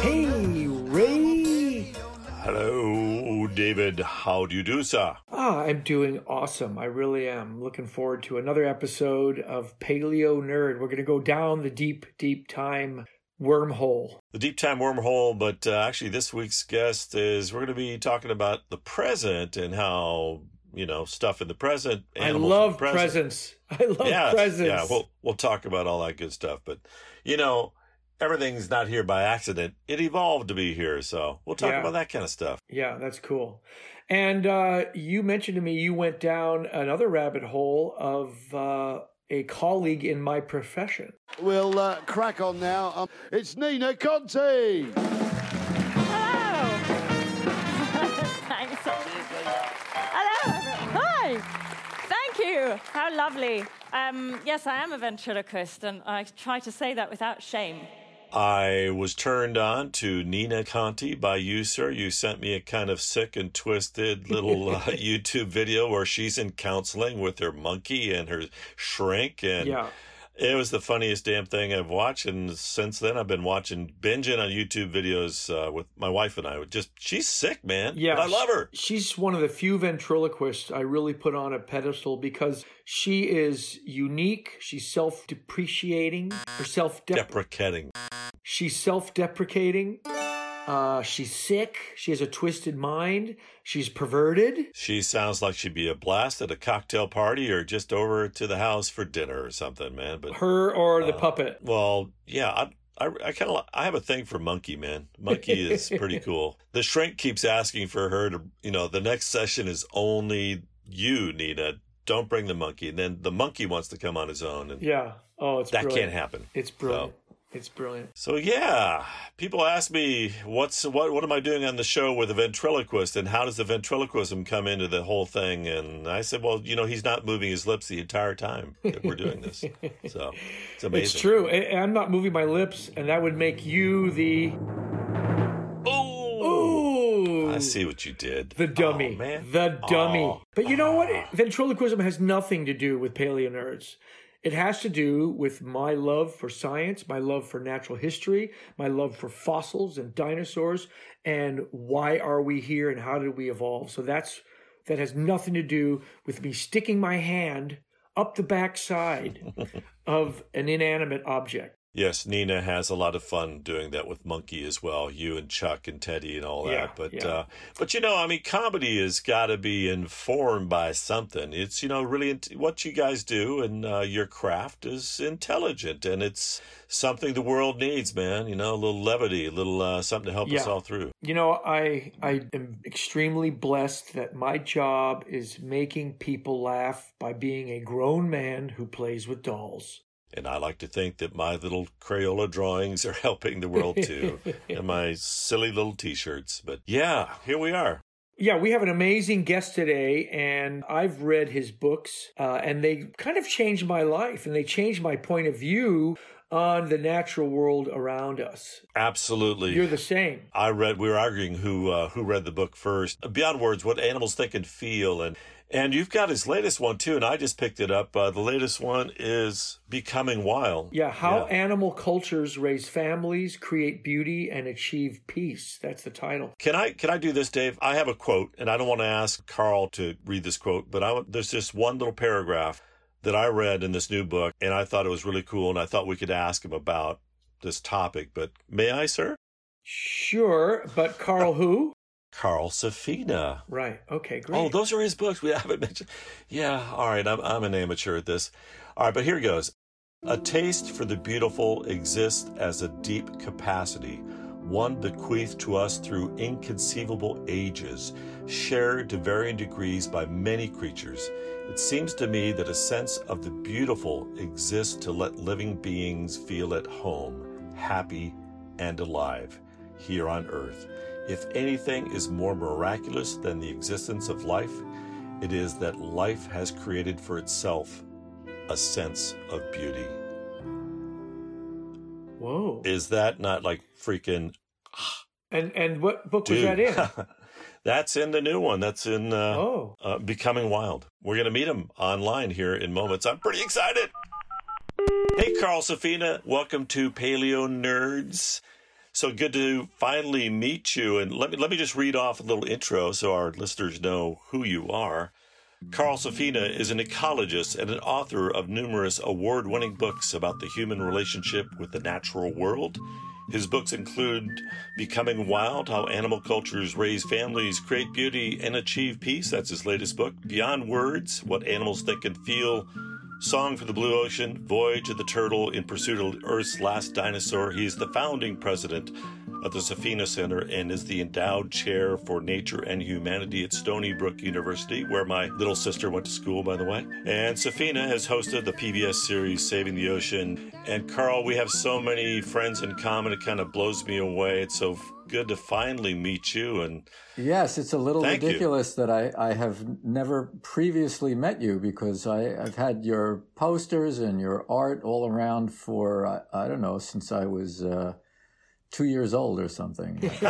Hey, Ray. Hello, David. How do you do, sir? Ah, I'm doing awesome. I really am. Looking forward to another episode of Paleo Nerd. We're going to go down the deep, deep time wormhole. The deep time wormhole, but uh, actually, this week's guest is we're going to be talking about the present and how you know stuff in the present. I love the present. presents. I love Yes, presents. Yeah, we'll we'll talk about all that good stuff, but you know. Everything's not here by accident. It evolved to be here, so we'll talk Yeah. about that kind of stuff. Yeah, that's cool. And uh, you mentioned to me you went down another rabbit hole of uh, a colleague in my profession. We'll uh, crack on now. Um, it's Nina Conti. Hi. Thank you. How lovely. Um, yes, I am a ventriloquist, and I try to say that without shame. I was turned on to Nina Conti by you, sir. You sent me a kind of sick and twisted little uh, YouTube video where she's in counseling with her monkey and her shrink, and Yeah. It was the funniest damn thing I've watched. And since then, I've been watching binging on YouTube videos uh, with my wife and I. Just she's sick, man. Yeah, but I love her. She's one of the few ventriloquists I really put on a pedestal because she is unique. She's self depreciating or self Deprecating. She's self deprecating. Uh, she's sick. She has a twisted mind. She's perverted. She sounds like she'd be a blast at a cocktail party or just over to the house for dinner or something, man. But Her or the Uh, puppet. Well, yeah, I I, I kind of I have a thing for Monkey, man. Monkey is pretty cool. The shrink keeps asking for her to, you know, the next session is only you, Nina. Don't bring the monkey. And then the monkey wants to come on his own, and Yeah. Oh, it's that brilliant. can't happen. It's brilliant. It's brilliant. So yeah, people ask me what's what what am I doing on the show with a ventriloquist and how does the ventriloquism come into the whole thing? And I said, well, you know, he's not moving his lips the entire time that we're doing this. So it's amazing. It's true. I'm not moving my lips, and that would make you the. Oh, Ooh. I see what you did. The oh, dummy. Oh, man. The dummy. Oh. But you know what? Ventriloquism has nothing to do with paleo nerds. It has to do with my love for science, my love for natural history, my love for fossils and dinosaurs, and why are we here and how did we evolve? So that's that has nothing to do with me sticking my hand up the backside of an inanimate object. Yes, Nina has a lot of fun doing that with Monkey as well. You and Chuck and Teddy and all that. Yeah, but yeah. uh, but you know, I mean, comedy has got to be informed by something. It's you know really int- what you guys do and uh, your craft is intelligent and it's something the world needs, man. You know, a little levity, a little uh, something to help us all through. You know, I I am extremely blessed that my job is making people laugh by being a grown man who plays with dolls. And I like to think that my little Crayola drawings are helping the world too, and my silly little T-shirts. But yeah, here we are. Yeah, we have an amazing guest today, and I've read his books, uh, and they kind of changed my life, and they changed my point of view on the natural world around us. Absolutely. You're the same. I read. We were arguing who uh, who read the book first. Beyond words, what animals think and feel, and and you've got his latest one too. And I just picked it up. Uh, the latest one is Becoming Wild. Yeah, how Yeah. animal cultures raise families, create beauty, and achieve peace. That's the title. Can I can I do this, Dave? I have a quote, and I don't want to ask Carl to read this quote, but I, there's just one little paragraph that I read in this new book, and I thought it was really cool, and I thought we could ask him about this topic. But may I, sir? Sure, but Carl who? Carl Safina. Right. Okay, great. Oh, those are his books. We haven't mentioned. Yeah, all right. I'm, I'm an amateur at this. All right, but here goes. A taste for the beautiful exists as a deep capacity, one bequeathed to us through inconceivable ages, shared to varying degrees by many creatures. It seems to me that a sense of the beautiful exists to let living beings feel at home, happy, and alive here on earth. If anything is more miraculous than the existence of life, it is that life has created for itself a sense of beauty. Whoa. Is that not like freaking And and what book was that in? That's in the new one. That's in uh, Oh. uh, Becoming Wild. We're going to meet him online here in moments. I'm pretty excited. Hey, Carl Safina. Welcome to Paleo Nerds. So good to finally meet you. And let me, let me just read off a little intro so our listeners know who you are. Carl Safina is an ecologist and an author of numerous award winning books about the human relationship with the natural world. His books include Becoming Wild How Animal Cultures Raise Families, Create Beauty, and Achieve Peace. That's his latest book. Beyond Words What Animals Think and Feel. Song for the Blue Ocean, Voyage of the Turtle in Pursuit of Earth's Last Dinosaur. He is the founding president of the Safina Center and is the endowed chair for nature and humanity at Stony Brook University, where my little sister went to school, by the way. And Safina has hosted the PBS series Saving the Ocean. And Carl, we have so many friends in common, it kind of blows me away. It's so good to finally meet you. And Yes, it's a little Thank you. ridiculous that I, I have never previously met you because I, I've had your posters and your art all around for, I, I don't know, since I was uh, two years old or something.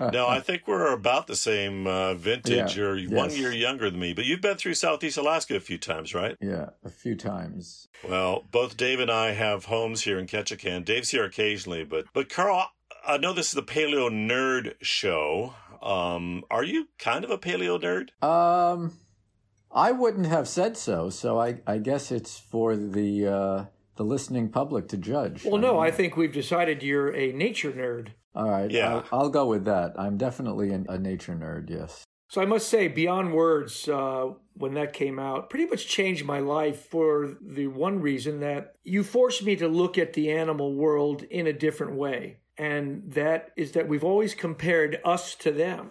no, I think we're about the same uh, vintage. Yeah, You're one year younger than me, but you've been through Southeast Alaska a few times, right? yeah, a few times. Well, both Dave and I have homes here in Ketchikan. Dave's here occasionally, but but Carl, I know this is the Paleo Nerd Show. Um, are you kind of a paleo nerd? Um, I wouldn't have said so, so I, I guess it's for the uh, the listening public to judge. Well, no, I think we've decided you're a nature nerd. All right, Yeah. I'll, I'll go with that. I'm definitely an, a nature nerd. Yes. So I must say, Beyond Words, uh, when that came out, pretty much changed my life for the one reason that you forced me to look at the animal world in a different way. And that is that we've always compared us to them.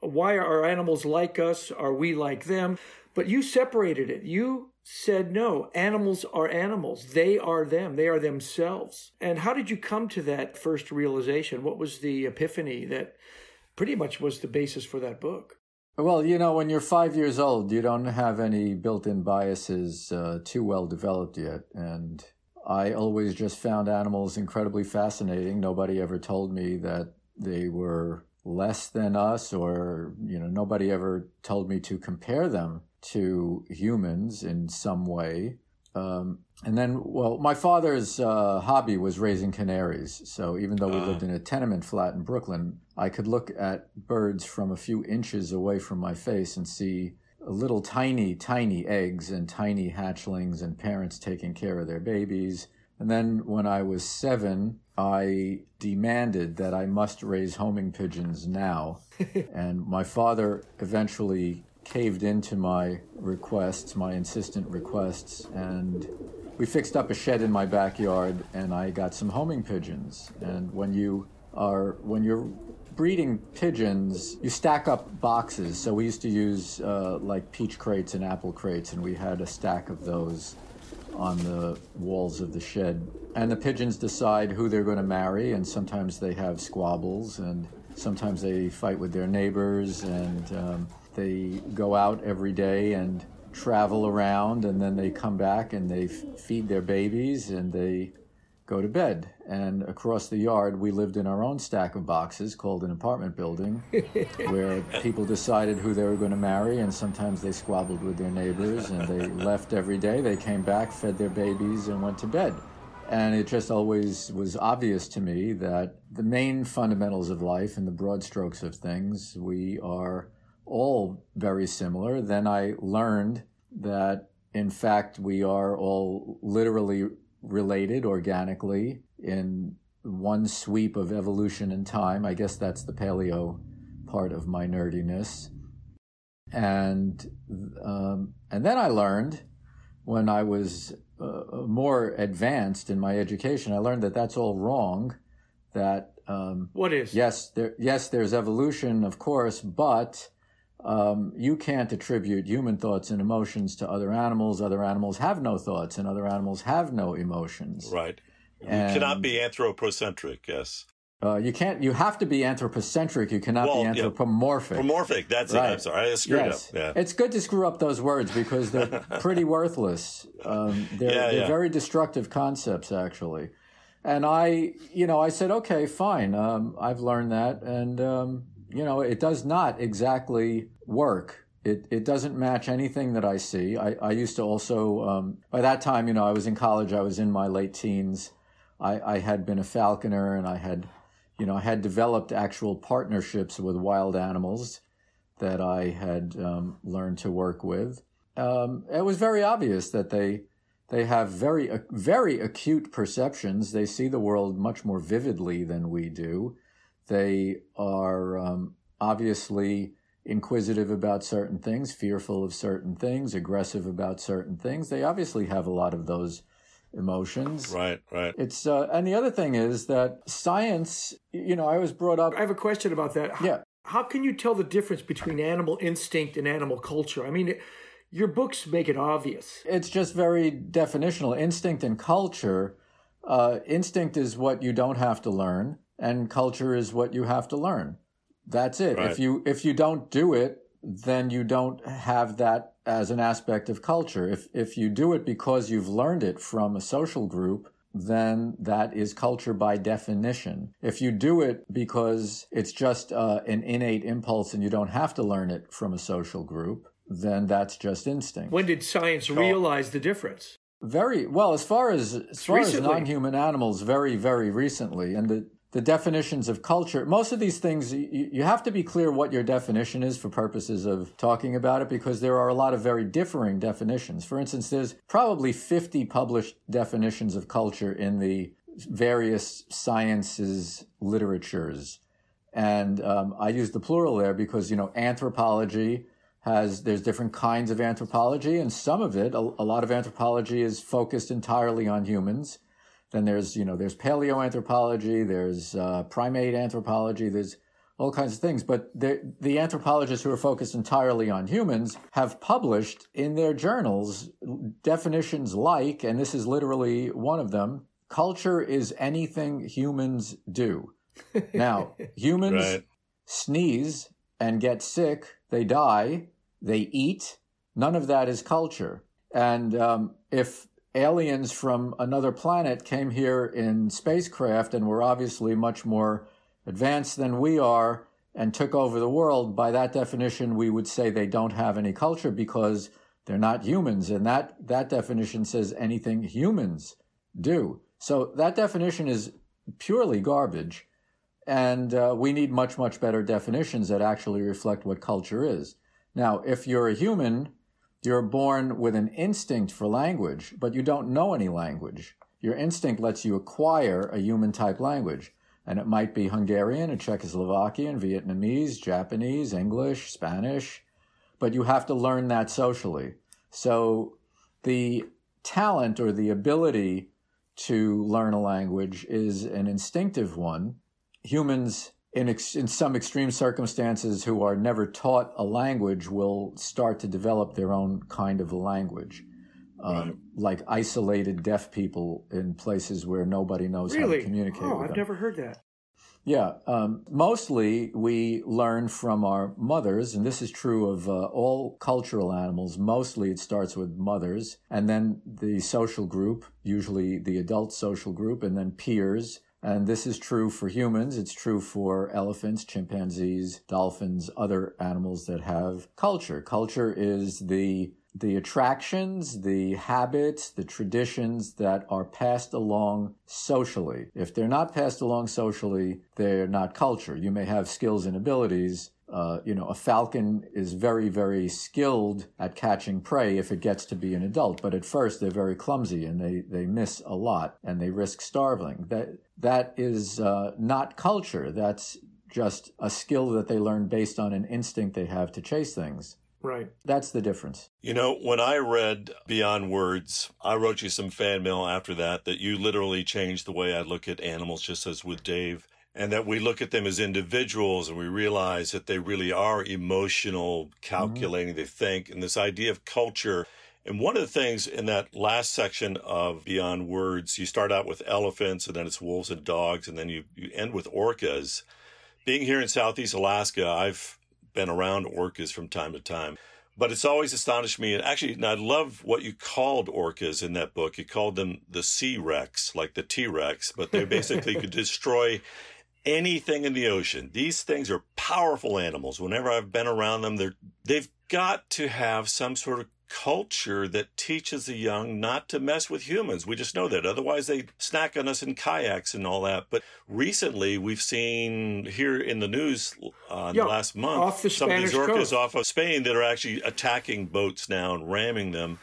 Why are animals like us? Are we like them? But you separated it. You said, no, animals are animals. They are them. They are themselves. And how did you come to that first realization? What was the epiphany that pretty much was the basis for that book? Well, you know, when you're five years old, you don't have any built in biases uh, too well developed yet. And I always just found animals incredibly fascinating. Nobody ever told me that they were less than us, or, you know, nobody ever told me to compare them to humans in some way. Um, and then, well, my father's uh, hobby was raising canaries. So even though we Ah. lived in a tenement flat in Brooklyn, I could look at birds from a few inches away from my face and see little tiny, tiny eggs and tiny hatchlings and parents taking care of their babies. And then when I was seven, I demanded that I must raise homing pigeons now. and my father eventually caved into my requests, my insistent requests, and we fixed up a shed in my backyard and I got some homing pigeons. And when you are when you're breeding pigeons, you stack up boxes. So we used to use uh, like peach crates and apple crates, and we had a stack of those on the walls of the shed. And the pigeons decide who they're going to marry, and sometimes they have squabbles, and sometimes they fight with their neighbors, and um, they go out every day and travel around, and then they come back and they f- feed their babies, and they go to bed. And across the yard, we lived in our own stack of boxes called an apartment building, where people decided who they were going to marry, and sometimes they squabbled with their neighbors, and they left every day. They came back, fed their babies, and went to bed. And it just always was obvious to me that the main fundamentals of life and the broad strokes of things, we are all very similar. Then I learned that, in fact, we are all literally related organically in one sweep of evolution and time. I guess that's the paleo part of my nerdiness. And um, and then I learned when I was uh, more advanced in my education, I learned that that's all wrong. That um, What is? yes, there yes, there's evolution, of course, but um, you can't attribute human thoughts and emotions to other animals. Other animals have no thoughts, and other animals have no emotions. Right. You cannot be anthropocentric, yes. Uh, you can't. You have to be anthropocentric. You cannot Well, be yeah. anthropomorphic. That's it. I'm sorry. I screwed yes, up. Yeah. it's good to screw up those words because they're pretty worthless. Um, they're, Yeah, they're very destructive concepts, actually. And I, you know, I said, okay, fine. Um, I've learned that, and um, you know, it does not exactly work. It, it doesn't match anything that I see. I, I used to also, um, by that time, you know, I was in college, I was in my late teens. I, I had been a falconer and I had, you know, I had developed actual partnerships with wild animals that I had um, learned to work with. Um, it was very obvious that they they have very very acute perceptions. They see the world much more vividly than we do. They are um, obviously inquisitive about certain things, fearful of certain things, aggressive about certain things. They obviously have a lot of those emotions. Right, right. It's uh, and the other thing is that science. You know, I was brought up. I have a question about that. Yeah. How can you tell the difference between animal instinct and animal culture? I mean, your books make it obvious. It's just very definitional. Instinct and culture. Uh, instinct is what you don't have to learn, and culture is what you have to learn. That's it. Right. If you if you don't do it, then you don't have that as an aspect of culture. If if you do it because you've learned it from a social group, then that is culture by definition. If you do it because it's just uh, an innate impulse and you don't have to learn it from a social group, then that's just instinct. When did science realize the difference? Very well, as far as as far as non-human animals, very very recently, and the the definitions of culture. Most of these things, you, you have to be clear what your definition is for purposes of talking about it, because there are a lot of very differing definitions. For instance, there's probably 50 published definitions of culture in the various sciences literatures, and um, I use the plural there because you know anthropology has there's different kinds of anthropology and some of it a, a lot of anthropology is focused entirely on humans then there's you know there's paleoanthropology there's uh, primate anthropology there's all kinds of things but the, the anthropologists who are focused entirely on humans have published in their journals definitions like and this is literally one of them culture is anything humans do now humans Right. sneeze and get sick, they die, they eat. None of that is culture. And um, if aliens from another planet came here in spacecraft and were obviously much more advanced than we are and took over the world, by that definition, we would say they don't have any culture because they're not humans. And that, that definition says anything humans do. So that definition is purely garbage. And uh, we need much, much better definitions that actually reflect what culture is. Now, if you're a human, you're born with an instinct for language, but you don't know any language. Your instinct lets you acquire a human type language. And it might be Hungarian, Czechoslovakian, Vietnamese, Japanese, English, Spanish, but you have to learn that socially. So the talent or the ability to learn a language is an instinctive one. Humans, in, ex- in some extreme circumstances, who are never taught a language will start to develop their own kind of language. Um, Like isolated deaf people in places where nobody knows how to communicate Oh, I've them. never heard that. Yeah, um, mostly we learn from our mothers, and this is true of uh, all cultural animals. Mostly it starts with mothers, and then the social group, usually the adult social group, and then peers. And this is true for humans. It's true for elephants, chimpanzees, dolphins, other animals that have culture. Culture is the the attractions, the habits, the traditions that are passed along socially. If they're not passed along socially, they're not culture. You may have skills and abilities. Uh, you know, a falcon is very, very skilled at catching prey if it gets to be an adult. But at first, they're very clumsy and they, they miss a lot and they risk starving. That that is uh, not culture. That's just a skill that they learn based on an instinct they have to chase things. Right. That's the difference. You know, when I read Beyond Words, I wrote you some fan mail after that that you literally changed the way I look at animals, just as with Dave, and that we look at them as individuals and we realize that they really are emotional, mm-hmm. calculating, they think, and this idea of culture. And one of the things in that last section of Beyond Words, you start out with elephants and then it's wolves and dogs, and then you, you end with orcas. Being here in Southeast Alaska, I've been around orcas from time to time. But it's always astonished me. And actually, and I love what you called orcas in that book. You called them the Sea Rex, like the T Rex, but they basically could destroy anything in the ocean. These things are powerful animals. Whenever I've been around them, they're, they've got to have some sort of culture that teaches the young not to mess with humans. We just know that. Otherwise, they snack on us in kayaks and all that. But recently, we've seen here in the news uh, Yeah, last month off the some of these Spanish orcas coast. off of Spain that are actually attacking boats now and ramming them.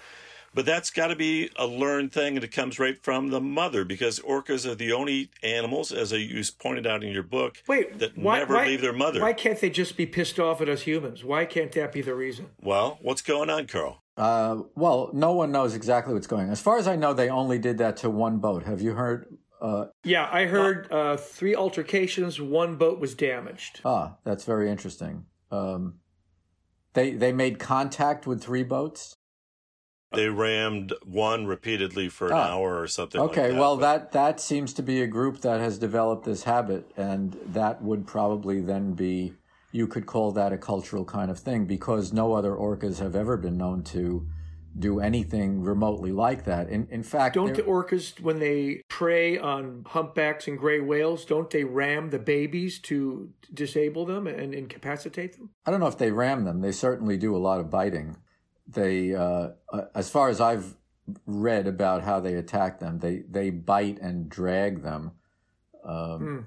But that's got to be a learned thing, and it comes right from the mother because orcas are the only animals, as I you pointed out in your book, Wait, that why, never why- leave their mother. Why can't they just be pissed off at us humans? Why can't that be the reason? Well, what's going on, Carl? Uh, well, no one knows exactly what's going on. As far as I know, they only did that to one boat. Have you heard? Uh, Yeah, I heard uh, three altercations. One boat was damaged. ah, that's very interesting. Um, they they made contact with three boats. They rammed one repeatedly for an Ah. hour or something. Okay, like that, well but- that that seems to be a group that has developed this habit, and that would probably then be you could call that a cultural kind of thing because no other orcas have ever been known to do anything remotely like that. In in fact, Don't the orcas, when they prey on humpbacks and gray whales, don't they ram the babies to disable them and incapacitate them? I don't know if they ram them. They certainly do a lot of biting. They, uh, uh, as far as I've read about how they attack them, they they bite and drag them. Um, Hmm.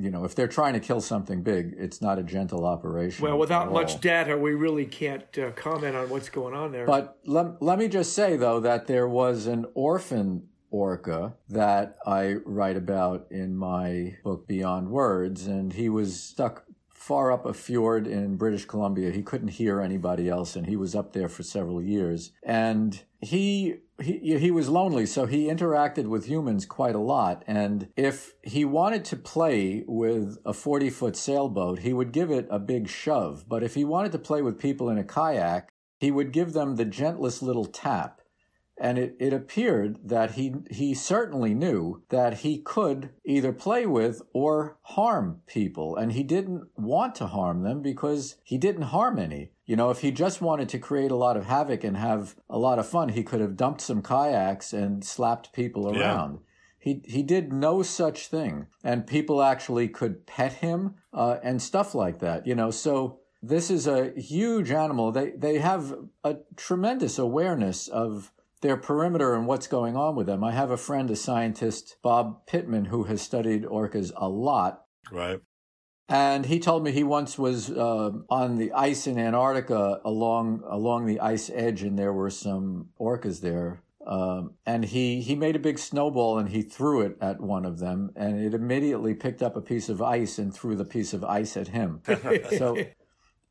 You know, if they're trying to kill something big, it's not a gentle operation. Well, without much data, we really can't uh, comment on what's going on there. But let, let me just say, though, that there was an orphan orca that I write about in my book Beyond Words, and he was stuck far up a fjord in British Columbia. He couldn't hear anybody else, and he was up there for several years. And he he he was lonely, so he interacted with humans quite a lot. And if he wanted to play with a forty foot sailboat, he would give it a big shove. But if he wanted to play with people in a kayak, he would give them the gentlest little tap. And it, it appeared that he he certainly knew that he could either play with or harm people. And he didn't want to harm them because he didn't harm any. You know, if he just wanted to create a lot of havoc and have a lot of fun, he could have dumped some kayaks and slapped people Yeah. around. He he did no such thing, and people actually could pet him uh, and stuff like that. You know, so this is a huge animal. They they have a tremendous awareness of their perimeter and what's going on with them. I have a friend, a scientist, Bob Pitman, who has studied orcas a lot, right? and he told me he once was uh, on the ice in Antarctica along along the ice edge, and there were some orcas there. Um, and he he made a big snowball and he threw it at one of them, and it immediately picked up a piece of ice and threw the piece of ice at him. so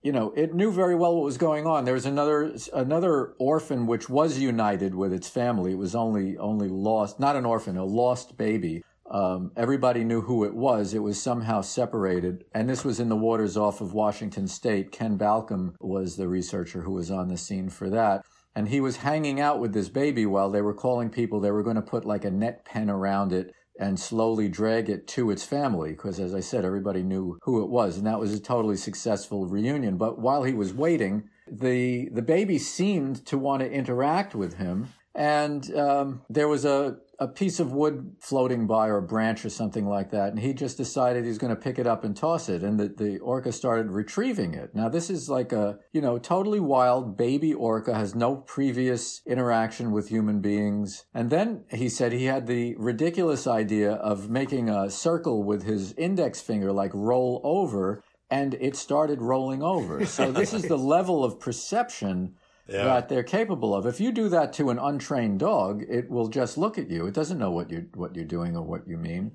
you know, it knew very well what was going on. There was another another orphan which was united with its family. It was only only lost, not an orphan, a lost baby. Um, everybody knew who it was. It was somehow separated, and this was in the waters off of Washington State. Ken Balcomb was the researcher who was on the scene for that. And he was hanging out with this baby while they were calling people. They were going to put like a net pen around it and slowly drag it to its family because as i said everybody knew who it was and that was a totally successful reunion. But while he was waiting the the baby seemed to want to interact with him and um, there was a, a piece of wood floating by or a branch or something like that and he just decided he's going to pick it up and toss it and the, the orca started retrieving it. Now this is like a you know totally wild baby orca has no previous interaction with human beings. And then he said he had the ridiculous idea of making a circle with his index finger like roll over and it started rolling over. So this is the level of perception Yeah. that they're capable of. If you do that to an untrained dog, it will just look at you. It doesn't know what you what you're doing or what you mean.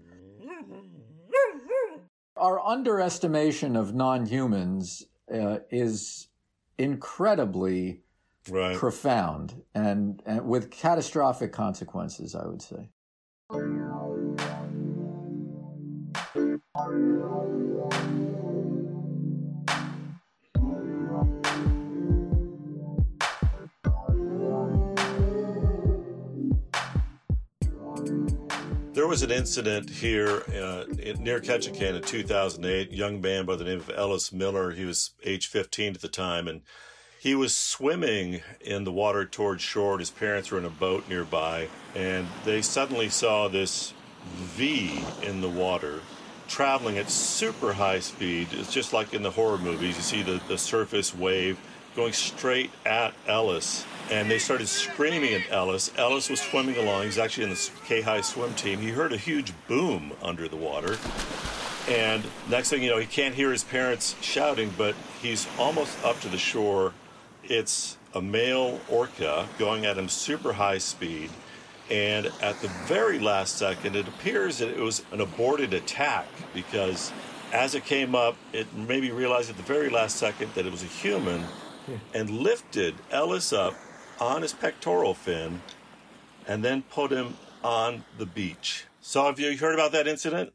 Our underestimation of non-humans uh, is incredibly Right. profound and, and with catastrophic consequences, I would say. There was an incident here uh, near Ketchikan in 2008. A young man by the name of Ellis Miller. He was age 15 at the time, and he was swimming in the water towards shore. And his parents were in a boat nearby, and they suddenly saw this V in the water traveling at super high speed. It's just like in the horror movies. You see the, the surface wave going straight at Ellis. And they started screaming at Ellis. Ellis was swimming along. He's actually in the Kayhi swim team. He heard a huge boom under the water. And next thing you know, he can't hear his parents shouting, but he's almost up to the shore. It's a male orca going at him super high speed. And at the very last second, it appears that it was an aborted attack because as it came up, it maybe realized at the very last second that it was a human and lifted Ellis up on his pectoral fin and then put him on the beach. So, have you heard about that incident?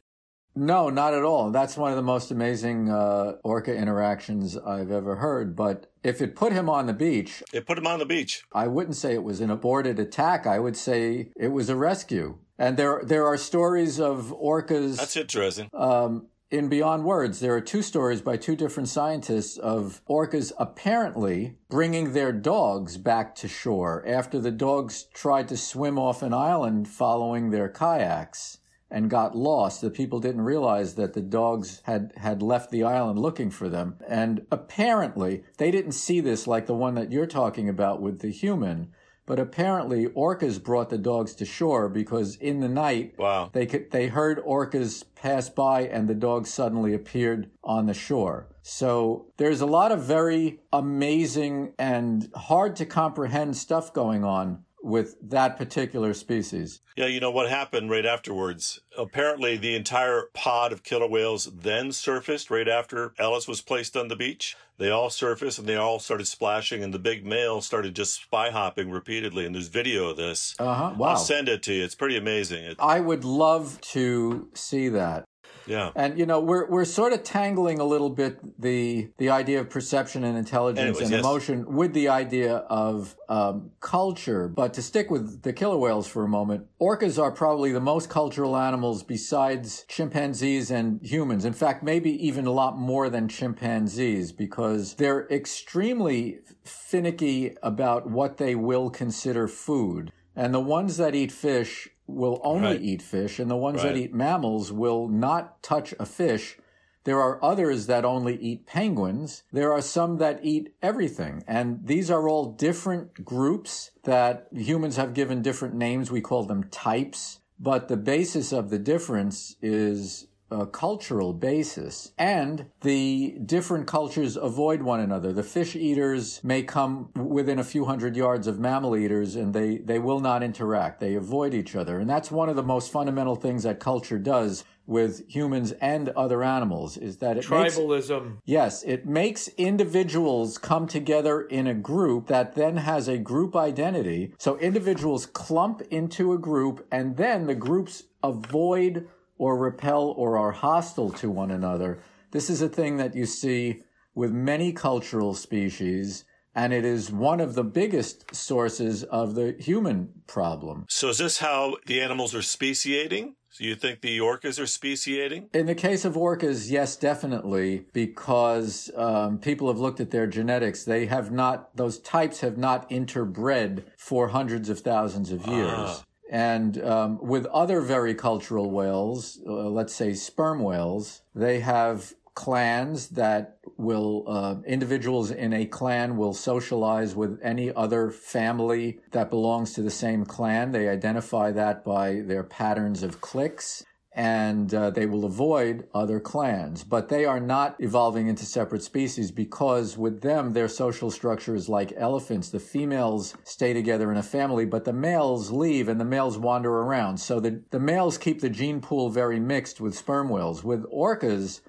No, not at all. That's one of the most amazing uh, orca interactions I've ever heard. But if it put him on the beach, It put him on the beach. I wouldn't say it was an aborted attack. I would say it was a rescue. And there, there are stories of orcas. That's interesting. um, in Beyond Words, there are two stories by two different scientists of orcas apparently bringing their dogs back to shore after the dogs tried to swim off an island following their kayaks and got lost. The people didn't realize that the dogs had, had left the island looking for them. And apparently, they didn't see this like the one that you're talking about with the human. But apparently, orcas brought the dogs to shore because in the night, Wow. they could, they heard orcas pass by and the dogs suddenly appeared on the shore. So there's a lot of very amazing and hard to comprehend stuff going on with that particular species. Yeah, you know what happened right afterwards? Apparently, the entire pod of killer whales then surfaced right after Ellis was placed on the beach. They all surfaced and they all started splashing, and the big male started just spy hopping repeatedly. And there's video of this. Uh huh. I'll send it to you. It's pretty amazing. It, I would love to see that. Yeah. And you know, we're we're sort of tangling a little bit the the idea of perception and intelligence Anyways, and yes. emotion with the idea of um, culture. But to stick with the killer whales for a moment, orcas are probably the most cultural animals besides chimpanzees and humans. In fact, maybe even a lot more than chimpanzees because they're extremely finicky about what they will consider food. And the ones that eat fish will only Right. eat fish, and the ones that eat mammals will not touch a fish. There are others that only eat penguins. There are some that eat everything. And these are all different groups that humans have given different names. We call them types. But the basis of the difference is a cultural basis. And the different cultures avoid one another. The fish eaters may come within a few hundred yards of mammal eaters and they, they will not interact. They avoid each other. And that's one of the most fundamental things that culture does with humans and other animals is that it makes Tribalism. Yes, it makes individuals come together in a group that then has a group identity. So individuals clump into a group and then the groups avoid or repel or are hostile to one another. This is a thing that you see with many cultural species. And it is one of the biggest sources of the human problem. So, is this how the animals are speciating? So, you think the orcas are speciating? In the case of orcas, yes, definitely, because um, people have looked at their genetics. They have not; those types have not interbred for hundreds of thousands of years. Ah. And um, with other very cultural whales, uh, let's say sperm whales, they have clans that will uh, individuals in a clan will socialize with any other family that belongs to the same clan. They identify that by their patterns of cliques and uh, they will avoid other clans. But they are not evolving into separate species because with them, their social structure is like elephants. The females stay together in a family, but the males leave and the males wander around. So the, the males keep the gene pool very mixed with sperm whales. With orcas,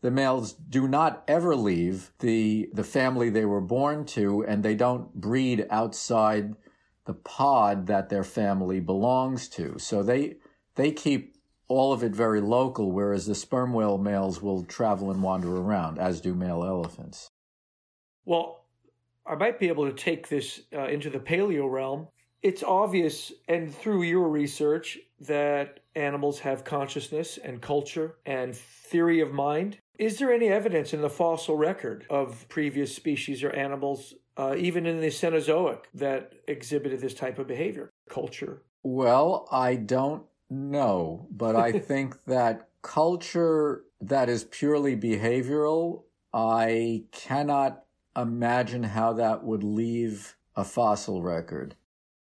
the males do not ever leave the the family they were born to and they don't breed outside the pod that their family belongs to so they they keep all of it very local whereas the sperm whale males will travel and wander around as do male elephants Well, I might be able to take this uh, into the paleo realm. It's obvious, and through your research, that animals have consciousness and culture and theory of mind. Is there any evidence in the fossil record of previous species or animals, uh, even in the Cenozoic, that exhibited this type of behavior, culture? well i don't know but i think that culture that is purely behavioral, I cannot imagine how that would leave a fossil record.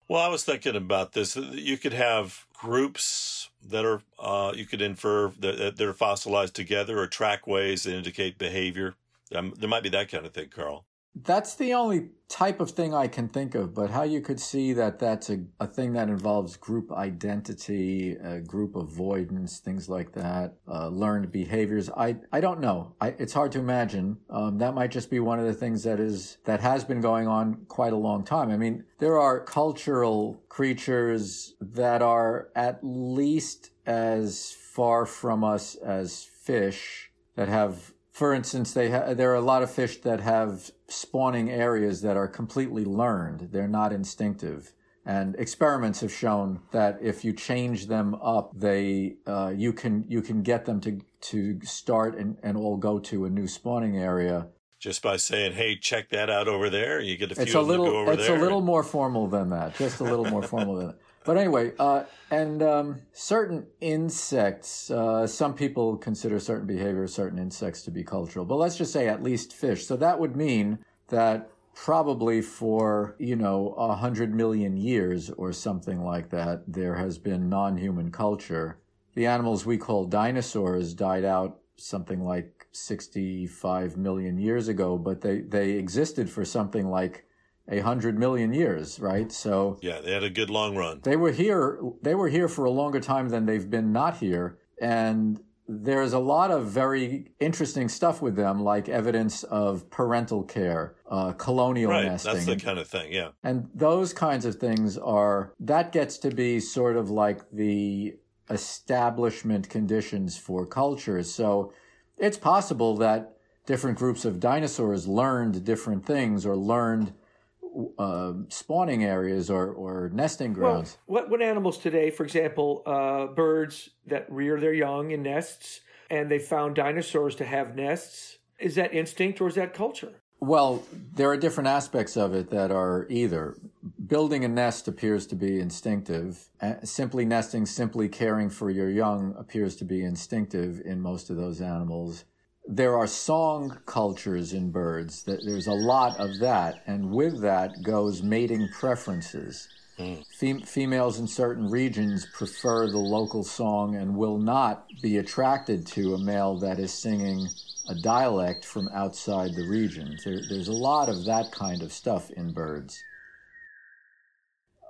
Well, I was thinking about this. You could have groups that are, uh, you could infer that, they're fossilized together or trackways that indicate behavior. Um, there might be that kind of thing, Carl. That's the only type of thing I can think of, but how you could see that that's a, a thing that involves group identity, uh, group avoidance, things like that, uh, learned behaviors. I, I don't know. I, it's hard to imagine. Um, that might just be one of the things that is, that has been going on quite a long time. I mean, there are cultural creatures that are at least as far from us as fish that have for instance, they ha- there are a lot of fish that have spawning areas that are completely learned. They're not instinctive. And experiments have shown that if you change them up, they uh, you can you can get them to to start and, and all go to a new spawning area just by saying, "Hey, check that out over there." You get a few it's a little to go over there. it's there. a little more formal than that. Just a little more formal than that. But anyway, uh, and um, certain insects, uh, some people consider certain behavior of certain insects to be cultural, but let's just say at least fish. So that would mean that probably for, you know, a hundred million years or something like that, there has been non-human culture. The animals we call dinosaurs died out something like 65 million years ago, but they, they existed for something like a hundred million years, right? So yeah, they had a good long run. They were here. They were here for a longer time than they've been not here, and there's a lot of very interesting stuff with them, like evidence of parental care, uh, colonial right, nesting. That's the kind of thing, yeah. And those kinds of things are that gets to be sort of like the establishment conditions for cultures. So it's possible that different groups of dinosaurs learned different things or learned uh, spawning areas or, or nesting grounds. Well, what, what animals today, for example, uh, birds that rear their young in nests, and they found dinosaurs to have nests, is that instinct or is that culture? Well, there are different aspects of it that are either. Building a nest appears to be instinctive. Simply nesting, simply caring for your young appears to be instinctive in most of those animals there are song cultures in birds. that There's a lot of that, and with that goes mating preferences. Mm. Fem- females in certain regions prefer the local song and will not be attracted to a male that is singing a dialect from outside the region. There, there's a lot of that kind of stuff in birds.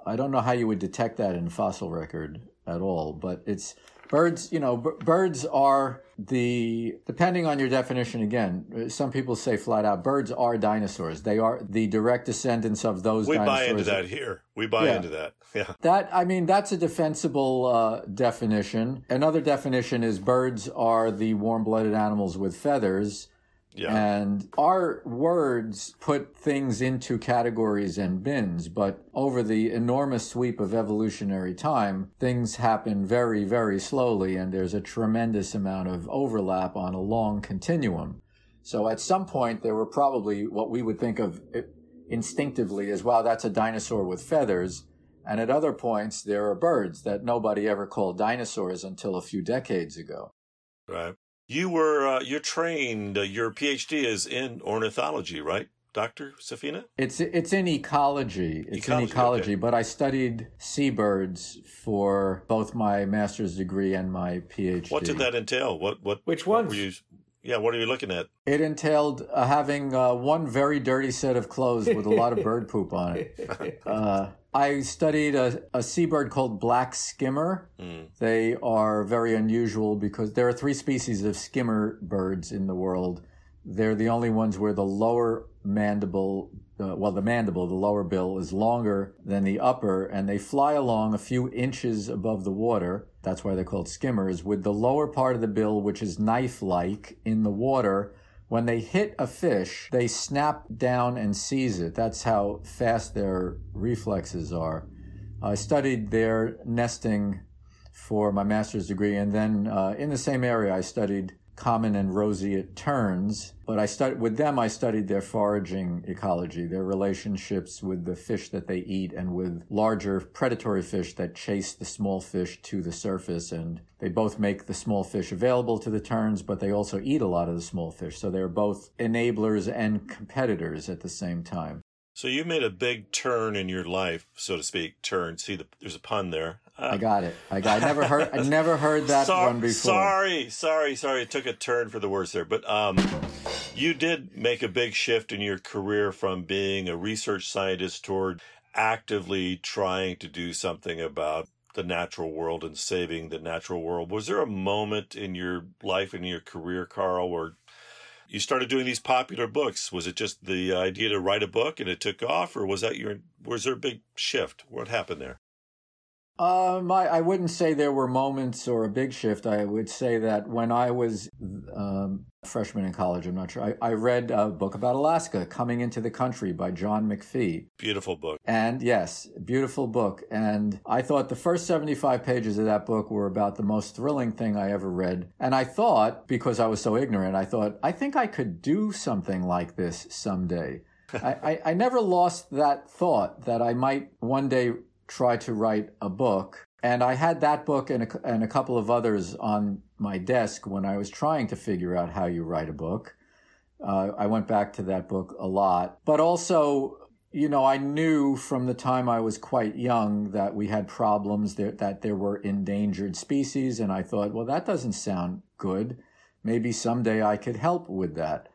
I don't know how you would detect that in fossil record at all, but it's birds, you know, b- birds are the, depending on your definition again, some people say flat out, birds are dinosaurs. They are the direct descendants of those dinosaurs. we dinosaurs. buy into that here. We buy Yeah. into that. Yeah. That, I mean, that's a defensible uh, definition. Another definition is birds are the warm blooded animals with feathers. Yeah. And our words put things into categories and bins, but over the enormous sweep of evolutionary time, things happen very, very slowly, and there's a tremendous amount of overlap on a long continuum. So at some point, there were probably what we would think of eh, instinctively as, wow, that's a dinosaur with feathers. And at other points, there are birds that nobody ever called dinosaurs until a few decades ago. Right. You were uh, you're trained. Uh, your PhD is in ornithology, right, Doctor Safina? It's it's in ecology. It's Ecology, in ecology, okay. but I studied seabirds for both my master's degree and my PhD. What did that entail? What what Which what ones? were you? Yeah, what are you looking at? It entailed uh, having uh, one very dirty set of clothes with a lot of bird poop on it. Uh, I studied a, a seabird called black skimmer. Mm. They are very unusual because there are three species of skimmer birds in the world. They're the only ones where the lower mandible, uh, well, the mandible, the lower bill is longer than the upper, and they fly along a few inches above the water. That's why they're called skimmers, with the lower part of the bill, which is knife-like in the water. When they hit a fish, they snap down and seize it. That's how fast their reflexes are. I studied their nesting for my master's degree, and then uh, in the same area, I studied common and roseate terns. But I studied with them. I studied their foraging ecology, their relationships with the fish that they eat, and with larger predatory fish that chase the small fish to the surface. And they both make the small fish available to the terns, but they also eat a lot of the small fish. So they're both enablers and competitors at the same time. So you made a big turn in your life, so to speak. Turn. See, the, there's a pun there. I got it. I got. I never heard. I never heard that Sor- one before. Sorry, sorry, sorry. It took a turn for the worse there, but um, you did make a big shift in your career from being a research scientist toward actively trying to do something about the natural world and saving the natural world. Was there a moment in your life in your career, Carl, where you started doing these popular books? Was it just the idea to write a book and it took off, or was that your? Was there a big shift? What happened there? Um, I, I wouldn't say there were moments or a big shift. I would say that when I was um, a freshman in college, I'm not sure, I, I read a book about Alaska, Coming into the Country by John McPhee. Beautiful book. And yes, beautiful book. And I thought the first 75 pages of that book were about the most thrilling thing I ever read. And I thought, because I was so ignorant, I thought, I think I could do something like this someday. I, I, I never lost that thought that I might one day try to write a book. And I had that book and a, and a couple of others on my desk when I was trying to figure out how you write a book. Uh, I went back to that book a lot. But also, you know, I knew from the time I was quite young that we had problems, there, that there were endangered species. And I thought, well, that doesn't sound good. Maybe someday I could help with that.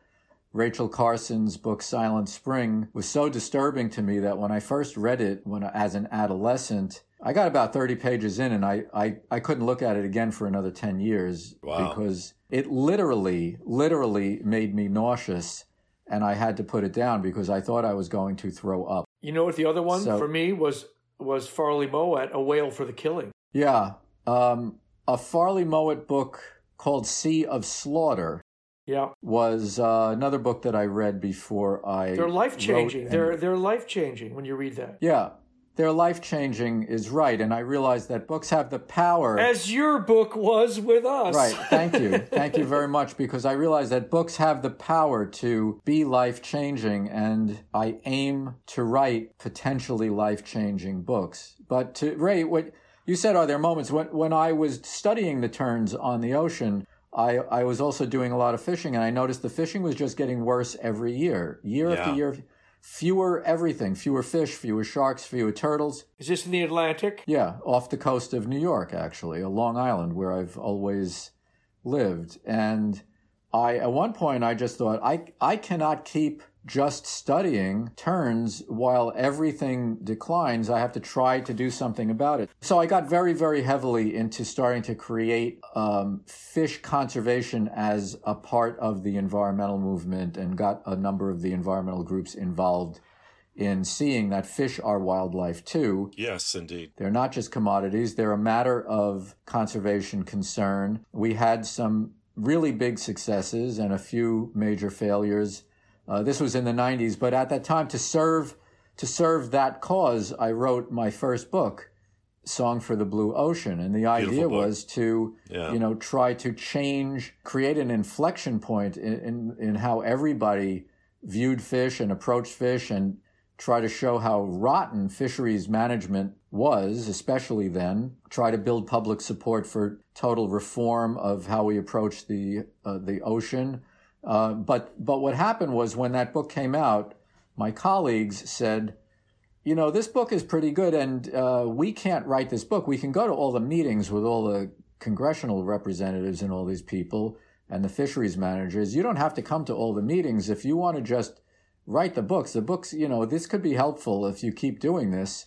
Rachel Carson's book Silent Spring was so disturbing to me that when I first read it when as an adolescent, I got about 30 pages in and I, I, I couldn't look at it again for another 10 years Wow. because it literally, literally made me nauseous and I had to put it down because I thought I was going to throw up. You know what the other one So- for me was was Farley Mowat, A Whale for the Killing. Yeah. Um, a Farley Mowat book called Sea of Slaughter Yeah. was uh, another book that I read before I. They're life changing. They're they're life changing when you read that. Yeah, they're life changing is right, and I realize that books have the power. As your book was with us. Right. Thank you. Thank you very much because I realize that books have the power to be life changing and I aim to write potentially life changing books. But to Ray, what you said are there moments when when I was studying the terns on the ocean, I I was also doing a lot of fishing and I noticed the fishing was just getting worse every year. Year after year fewer everything, fewer fish, fewer sharks, fewer turtles. Is this in the Atlantic? Yeah, off the coast of New York, actually, uh, Long Island, where I've always lived. And I, at one point, I just thought, I, I cannot keep just studying terns while everything declines. I have to try to do something about it. So I got very, very heavily into starting to create um, fish conservation as a part of the environmental movement and got a number of the environmental groups involved in seeing that fish are wildlife too. Yes, indeed. They're not just commodities, they're a matter of conservation concern. We had some really big successes and a few major failures. Uh, this was in the 90s, but at that time to serve to serve that cause, I wrote my first book, Song for the Blue Ocean, and the idea was to Yeah. you know try to change, create an inflection point in, in in how everybody viewed fish and approached fish and try to show how rotten fisheries management was, especially then. Try to build public support for total reform of how we approach the uh, the ocean. Uh, but but what happened was when that book came out, my colleagues said, you know, this book is pretty good, and uh, we can't write this book. We can go to all the meetings with all the congressional representatives and all these people and the fisheries managers. You don't have to come to all the meetings if you want to just write the books. The books, you know, this could be helpful if you keep doing this.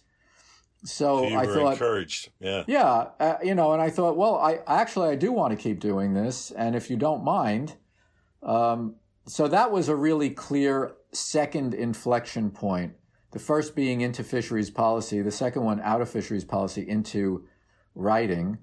So you I thought, encouraged. Yeah. yeah, uh, you know, and I thought, well, I actually I do want to keep doing this, and if you don't mind, um, so that was a really clear second inflection point. The first being into fisheries policy, the second one out of fisheries policy into writing.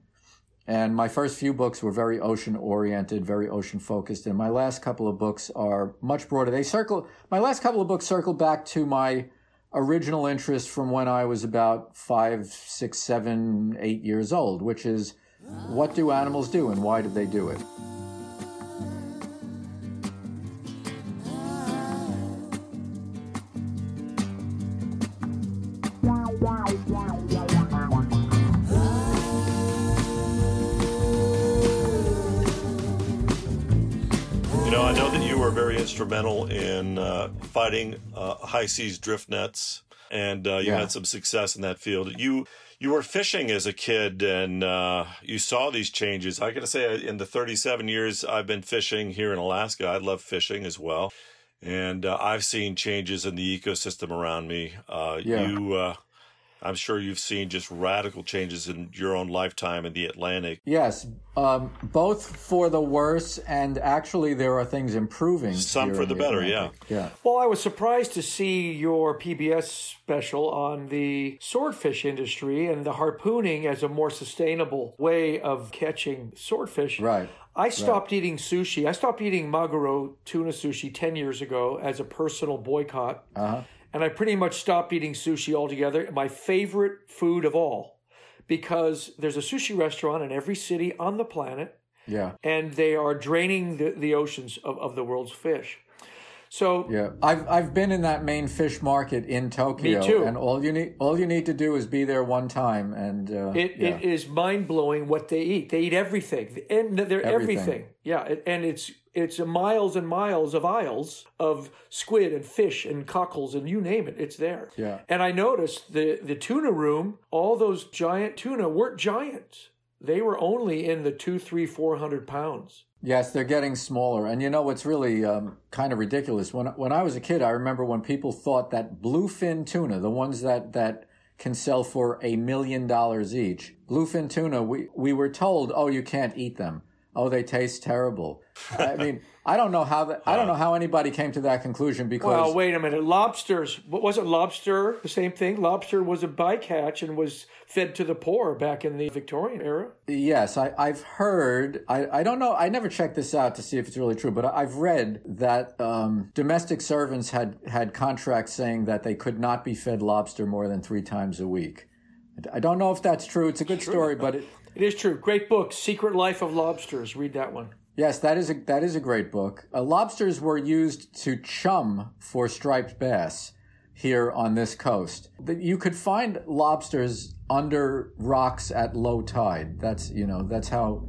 And my first few books were very ocean oriented, very ocean focused, and my last couple of books are much broader. They circle. My last couple of books circle back to my original interest from when I was about five, six, seven, eight years old, which is what do animals do and why do they do it? Were very instrumental in uh, fighting uh, high seas drift nets, and uh, you Yeah. had some success in that field. You you were fishing as a kid, and uh, you saw these changes. I got to say, in the 37 years I've been fishing here in Alaska, I love fishing as well, and uh, I've seen changes in the ecosystem around me. Uh, Yeah. You. I'm sure you've seen just radical changes in your own lifetime in the Atlantic. Yes, um, both for the worse, and actually there are things improving. Some for in the better, Atlantic. Yeah. Well, I was surprised to see your PBS special on the swordfish industry and the harpooning as a more sustainable way of catching swordfish. Right. I stopped eating sushi. I stopped eating maguro tuna sushi 10 years ago as a personal boycott. Uh-huh. And I pretty much stopped eating sushi altogether. My favorite food of all, because there's a sushi restaurant in every city on the planet Yeah. and they are draining the, the oceans of, of the world's fish. So Yeah, I've I've been in that main fish market in Tokyo, Me too. and all you need all you need to do is be there one time, and uh, It, yeah. it is mind blowing what they eat. They eat everything, and they're everything. Everything. Yeah, and it's it's miles and miles of aisles of squid and fish and cockles and you name it, it's there. Yeah. And I noticed the the tuna room, all those giant tuna weren't giants. They were only in the two, three, four hundred pounds. Yes, they're getting smaller, and you know what's really um, kind of ridiculous? When when I was a kid, I remember when people thought that bluefin tuna, the ones that that can sell for a million dollars each, bluefin tuna, we we were told, oh, you can't eat them. Oh, they taste terrible. I mean, I don't know how that, I don't know how anybody came to that conclusion because Well, wait a minute. Lobsters, what was it? Lobster, the same thing. Lobster was a bycatch and was fed to the poor back in the Victorian era. Yes, I, I've heard. I, I don't know. I never checked this out to see if it's really true, but I've read that um, domestic servants had had contracts saying that they could not be fed lobster more than three times a week. I don't know if that's true. It's a good story, but it, It is true. Great book, Secret Life of Lobsters. Read that one. yes, that is a that is a great book. Uh, lobsters were used to chum for striped bass here on this coast. You could find lobsters under rocks at low tide. That's you know that's how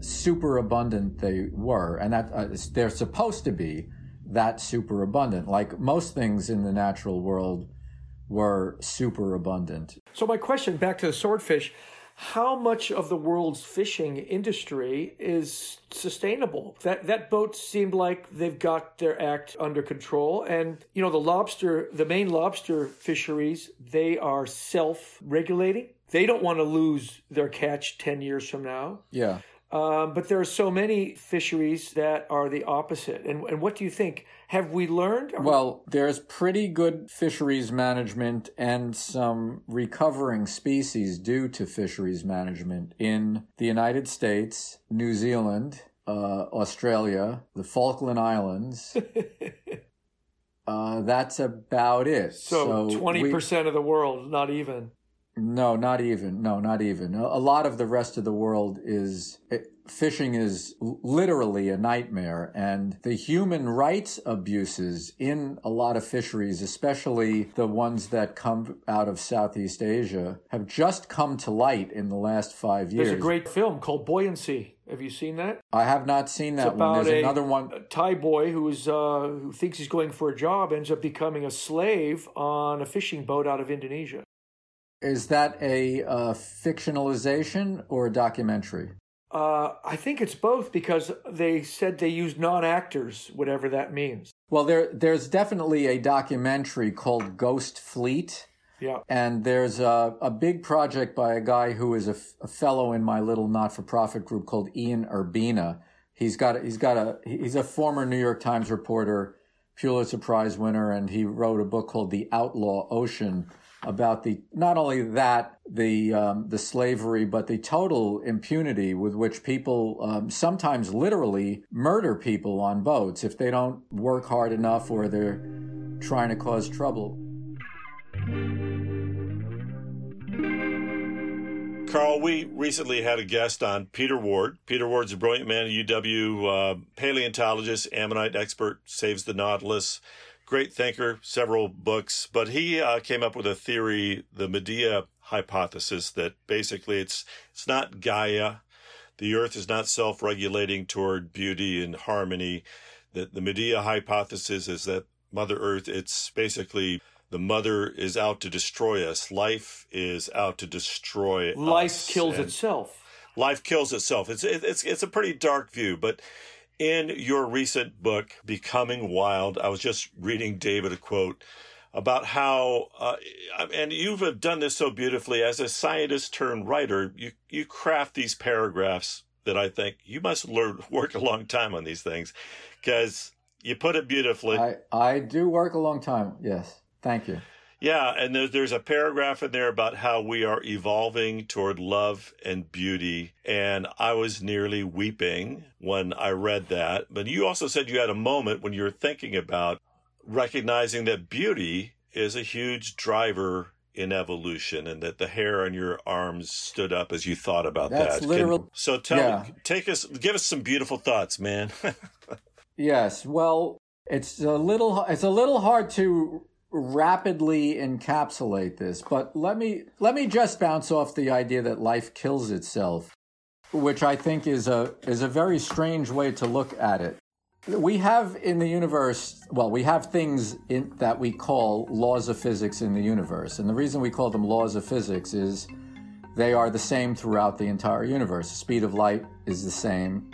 super abundant they were, and that uh, they're supposed to be that super abundant. Like most things in the natural world were super abundant. So, my question back to the swordfish how much of the world's fishing industry is sustainable? That, that boat seemed like they've got their act under control. And, you know, the lobster, the main lobster fisheries, they are self regulating. They don't want to lose their catch 10 years from now. Yeah. Um, but there are so many fisheries that are the opposite. And, and what do you think? Have we learned? Well, there's pretty good fisheries management and some recovering species due to fisheries management in the United States, New Zealand, uh, Australia, the Falkland Islands. uh, that's about it. so we- twenty percent of the world, not even. No, not even. No, not even. A lot of the rest of the world is it, fishing is literally a nightmare, and the human rights abuses in a lot of fisheries, especially the ones that come out of Southeast Asia, have just come to light in the last five years. There's a great film called Buoyancy. Have you seen that? I have not seen that It's one. There's a, another one. a Thai boy who is uh, who thinks he's going for a job, ends up becoming a slave on a fishing boat out of Indonesia. Is that a uh, fictionalization or a documentary? Uh, I think it's both because they said they used non-actors, whatever that means. Well, there there's definitely a documentary called Ghost Fleet. Yeah. And there's a, a big project by a guy who is a, f- a fellow in my little not-for-profit group called Ian Urbina. He's got he's got a he's a former New York Times reporter, Pulitzer Prize winner, and he wrote a book called The Outlaw Ocean about the not only that the um, the slavery, but the total impunity with which people um, sometimes literally murder people on boats if they don't work hard enough or they're trying to cause trouble. Carl, we recently had a guest on, Peter Ward. Peter Ward's a brilliant man at UW, uh, paleontologist, ammonite expert, saves the Nautilus, great thinker, several books. But he uh, came up with a theory, the Medea hypothesis, that basically it's it's not Gaia. The Earth is not self-regulating toward beauty and harmony. that the Medea hypothesis is that Mother Earth, it's basically the mother is out to destroy us. Life is out to destroy Life kills itself. Life kills itself. It's it- it's it's a pretty dark view, but in your recent book, Becoming Wild, I was just reading David a quote about how, uh, and you've done this so beautifully as a scientist turned writer. You you craft these paragraphs that I think you must learn work a long time on these things because you put it beautifully. I, I do work a long time. Yes. Thank you. Yeah, and there's there's a paragraph in there about how we are evolving toward love and beauty, and I was nearly weeping when I read that. But you also said you had a moment when you were thinking about recognizing that beauty is a huge driver in evolution, and that the hair on your arms stood up as you thought about That's that. Can- literal- so tell yeah. take us, give us some beautiful thoughts, man. Yes. Well, it's a little it's a little hard to rapidly encapsulate this, but let me let me just bounce off the idea that life kills itself, which I think is a is a very strange way to look at it. We have in the universe, well, we have things in, that we call laws of physics in the universe. And the reason we call them laws of physics is they are the same throughout the entire universe. The speed of light is the same.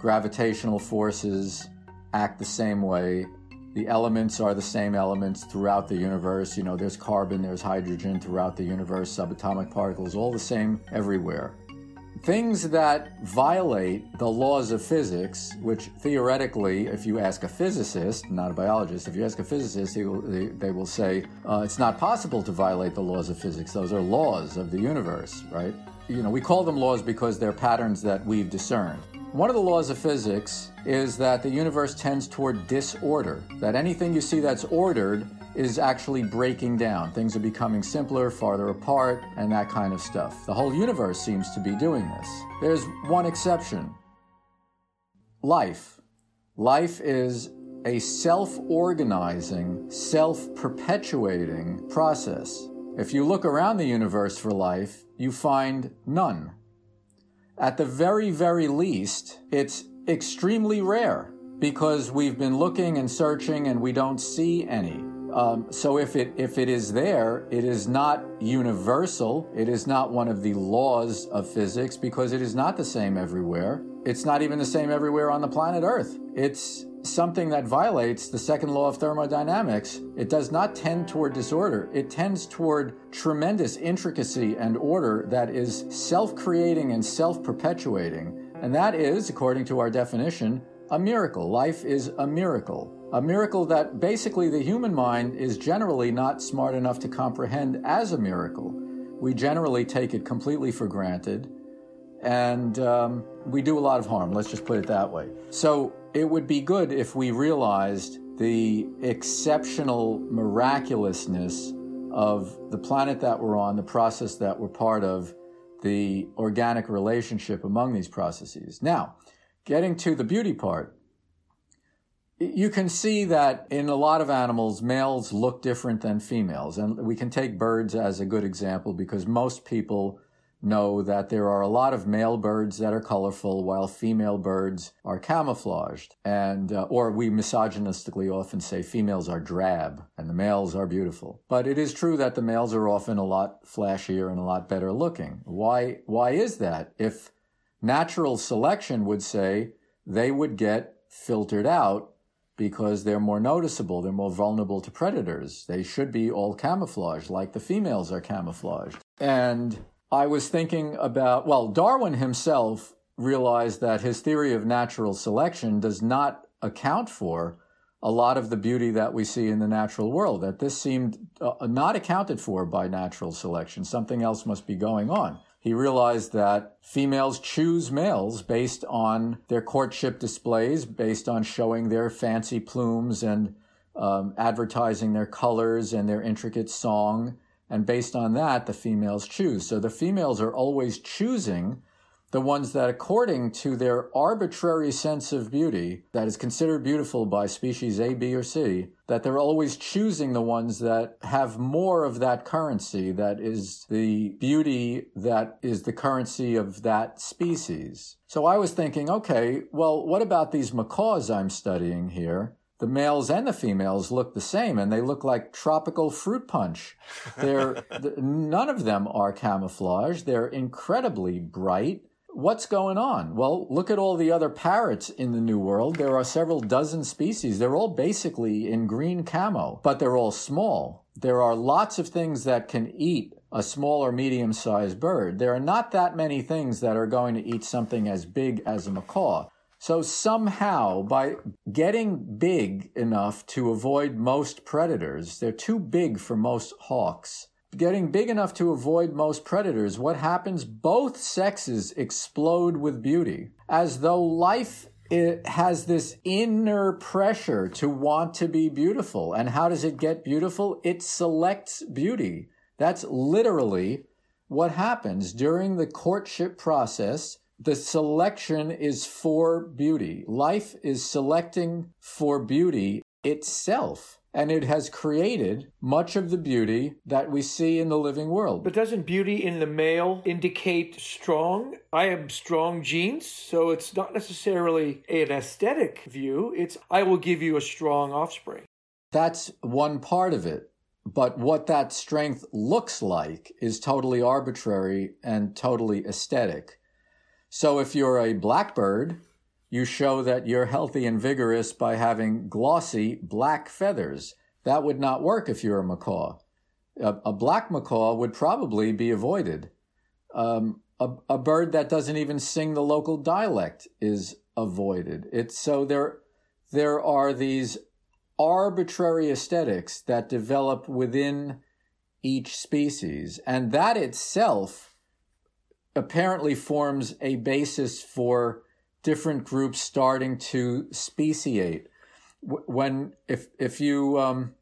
Gravitational forces act the same way. The elements are the same elements throughout the universe. You know, there's carbon, there's hydrogen throughout the universe, subatomic particles, all the same everywhere. Things that violate the laws of physics, which theoretically, if you ask a physicist, not a biologist, if you ask a physicist, they will, they, they will say uh, it's not possible to violate the laws of physics. Those are laws of the universe, right? You know, we call them laws because they're patterns that we've discerned. One of the laws of physics is that the universe tends toward disorder, that anything you see that's ordered is actually breaking down. Things are becoming simpler, farther apart, and that kind of stuff. The whole universe seems to be doing this. There's one exception life. Life is a self organizing, self perpetuating process. If you look around the universe for life, you find none. At the very, very least, it's extremely rare because we've been looking and searching and we don't see any. Um, so if it if it is there, it is not universal. It is not one of the laws of physics because it is not the same everywhere. It's not even the same everywhere on the planet Earth. It's something that violates the second law of thermodynamics. It does not tend toward disorder. It tends toward tremendous intricacy and order that is self-creating and self-perpetuating. And that is, according to our definition, a miracle. Life is a miracle. A miracle that basically the human mind is generally not smart enough to comprehend as a miracle. We generally take it completely for granted, and um, we do a lot of harm. Let's just put it that way. So it would be good if we realized the exceptional miraculousness of the planet that we're on, the process that we're part of, the organic relationship among these processes. Now, getting to the beauty part, you can see that in a lot of animals, males look different than females. And we can take birds as a good example because most people know that there are a lot of male birds that are colorful while female birds are camouflaged. And, uh, or we misogynistically often say females are drab and the males are beautiful. But it is true that the males are often a lot flashier and a lot better looking. Why, why is that? If natural selection would say they would get filtered out because they're more noticeable, they're more vulnerable to predators. They should be all camouflaged, like the females are camouflaged. And I was thinking about, well, Darwin himself realized that his theory of natural selection does not account for a lot of the beauty that we see in the natural world, that this seemed uh, not accounted for by natural selection. Something else must be going on. He realized that females choose males based on their courtship displays, based on showing their fancy plumes and um, advertising their colors and their intricate song. And based on that, the females choose. So the females are always choosing the ones that, according to their arbitrary sense of beauty, that is considered beautiful by species A, B, or C, that they're always choosing the ones that have more of that currency, that is the beauty that is the currency of that species. So I was thinking, okay, well, what about these macaws I'm studying here? The males and the females look the same and they look like tropical fruit punch. They're, none of them are camouflaged. They're incredibly bright. What's going on? Well, look at all the other parrots in the New World. There are several dozen species. They're all basically in green camo, but they're all small. There are lots of things that can eat a small or medium sized bird. There are not that many things that are going to eat something as big as a macaw. So somehow, by getting big enough to avoid most predators, they're too big for most hawks. Getting big enough to avoid most predators, what happens? Both sexes explode with beauty, as though life it has this inner pressure to want to be beautiful. And how does it get beautiful? It selects beauty. That's literally what happens during the courtship process the selection is for beauty. Life is selecting for beauty itself. And it has created much of the beauty that we see in the living world. But doesn't beauty in the male indicate strong? I have strong genes, so it's not necessarily an aesthetic view. It's I will give you a strong offspring. That's one part of it. But what that strength looks like is totally arbitrary and totally aesthetic. So if you're a blackbird, you show that you're healthy and vigorous by having glossy black feathers. That would not work if you're a macaw. A, a black macaw would probably be avoided. Um, a, a bird that doesn't even sing the local dialect is avoided. It's so there, there are these arbitrary aesthetics that develop within each species, and that itself apparently forms a basis for different groups starting to speciate. When if if you um,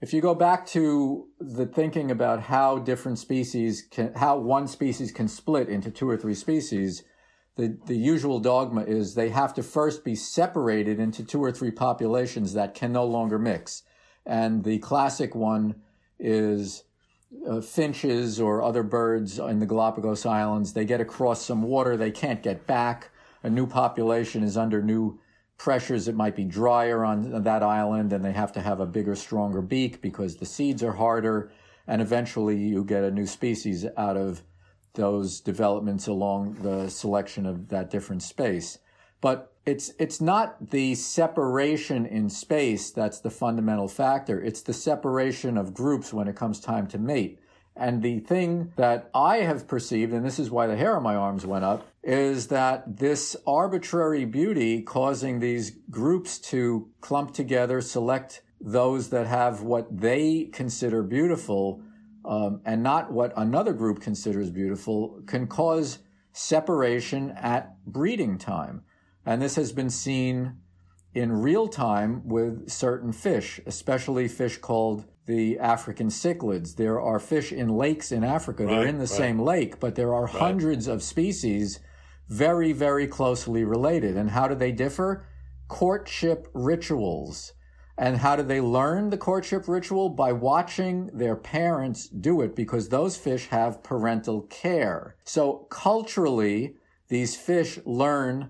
if you go back to the thinking about how different species can how one species can split into two or three species, the the usual dogma is they have to first be separated into two or three populations that can no longer mix, and the classic one is uh, finches or other birds in the Galapagos Islands, they get across some water, they can't get back. A new population is under new pressures. It might be drier on that island, and they have to have a bigger, stronger beak because the seeds are harder. And eventually, you get a new species out of those developments along the selection of that different space. But it's it's not the separation in space that's the fundamental factor. It's the separation of groups when it comes time to mate. And the thing that I have perceived, and this is why the hair on my arms went up, is that this arbitrary beauty causing these groups to clump together, select those that have what they consider beautiful, um, and not what another group considers beautiful, can cause separation at breeding time. And this has been seen in real time with certain fish, especially fish called the African cichlids. There are fish in lakes in Africa. Right, They're in the right. same lake, but there are right. hundreds of species very, very closely related. And how do they differ? Courtship rituals. And how do they learn the courtship ritual? By watching their parents do it because those fish have parental care. So culturally, these fish learn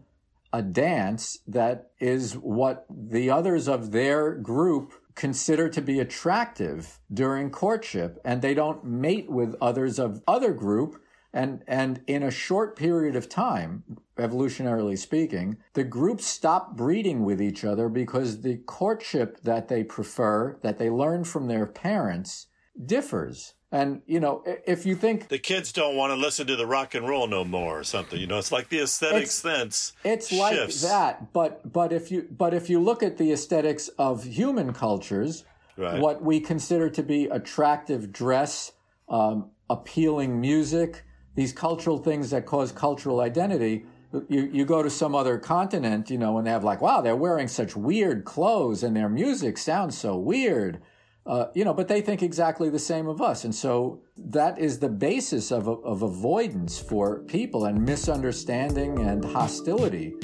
a dance that is what the others of their group consider to be attractive during courtship and they don't mate with others of other group and and in a short period of time evolutionarily speaking the groups stop breeding with each other because the courtship that they prefer that they learn from their parents differs and you know, if you think the kids don't want to listen to the rock and roll no more or something, you know, it's like the aesthetic it's, sense. It's shifts. like that, but but if you but if you look at the aesthetics of human cultures, right. what we consider to be attractive dress, um, appealing music, these cultural things that cause cultural identity. You, you go to some other continent, you know, and they have like, wow, they're wearing such weird clothes and their music sounds so weird Uh, you know, but they think exactly the same of us. And so that is the basis of, of avoidance for people and misunderstanding and hostility.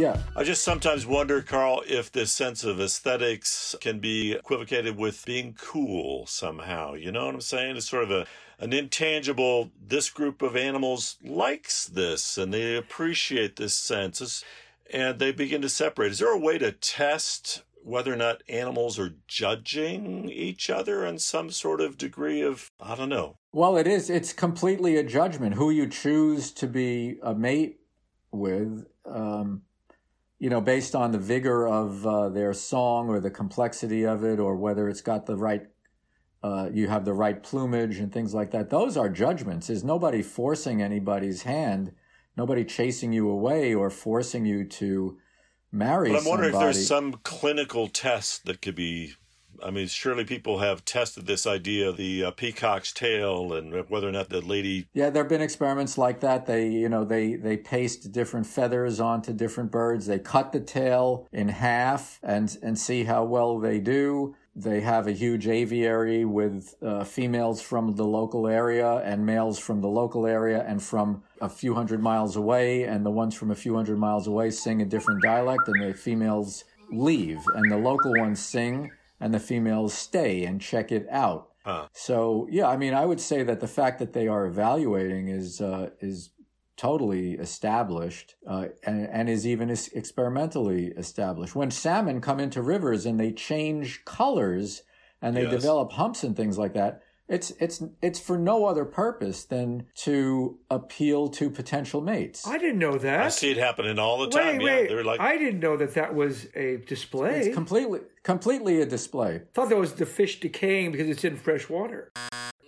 Yeah. I just sometimes wonder, Carl, if this sense of aesthetics can be equivocated with being cool somehow. You know what I'm saying? It's sort of a an intangible. This group of animals likes this, and they appreciate this sense, It's- and they begin to separate. Is there a way to test whether or not animals are judging each other in some sort of degree of I don't know? Well, it is. It's completely a judgment. Who you choose to be a mate with, um, you know, based on the vigor of uh, their song or the complexity of it, or whether it's got the right, uh, you have the right plumage and things like that. Those are judgments. Is nobody forcing anybody's hand, nobody chasing you away or forcing you to marry But I'm wondering somebody. if there's some clinical test that could be. I mean, surely people have tested this idea of the uh, peacock's tail and whether or not the lady. Yeah, there have been experiments like that. They, you know, they they paste different feathers onto different birds. They cut the tail in half and and see how well they do. They have a huge aviary with uh, females from the local area and males from the local area and from a few hundred miles away. And the ones from a few hundred miles away sing a different dialect, and the females leave, and the local ones sing, and the females stay and check it out. Huh. So yeah, I mean, I would say that the fact that they are evaluating is uh, is totally established uh, and, and is even experimentally established. When salmon come into rivers and they change colors and they Yes. develop humps and things like that, it's it's it's for no other purpose than to appeal to potential mates. I didn't know that. I see it happening all the time. Wait, yeah, wait. they're like, I didn't know that that was a display. It's completely completely a display. thought that was the fish decaying because it's in fresh water.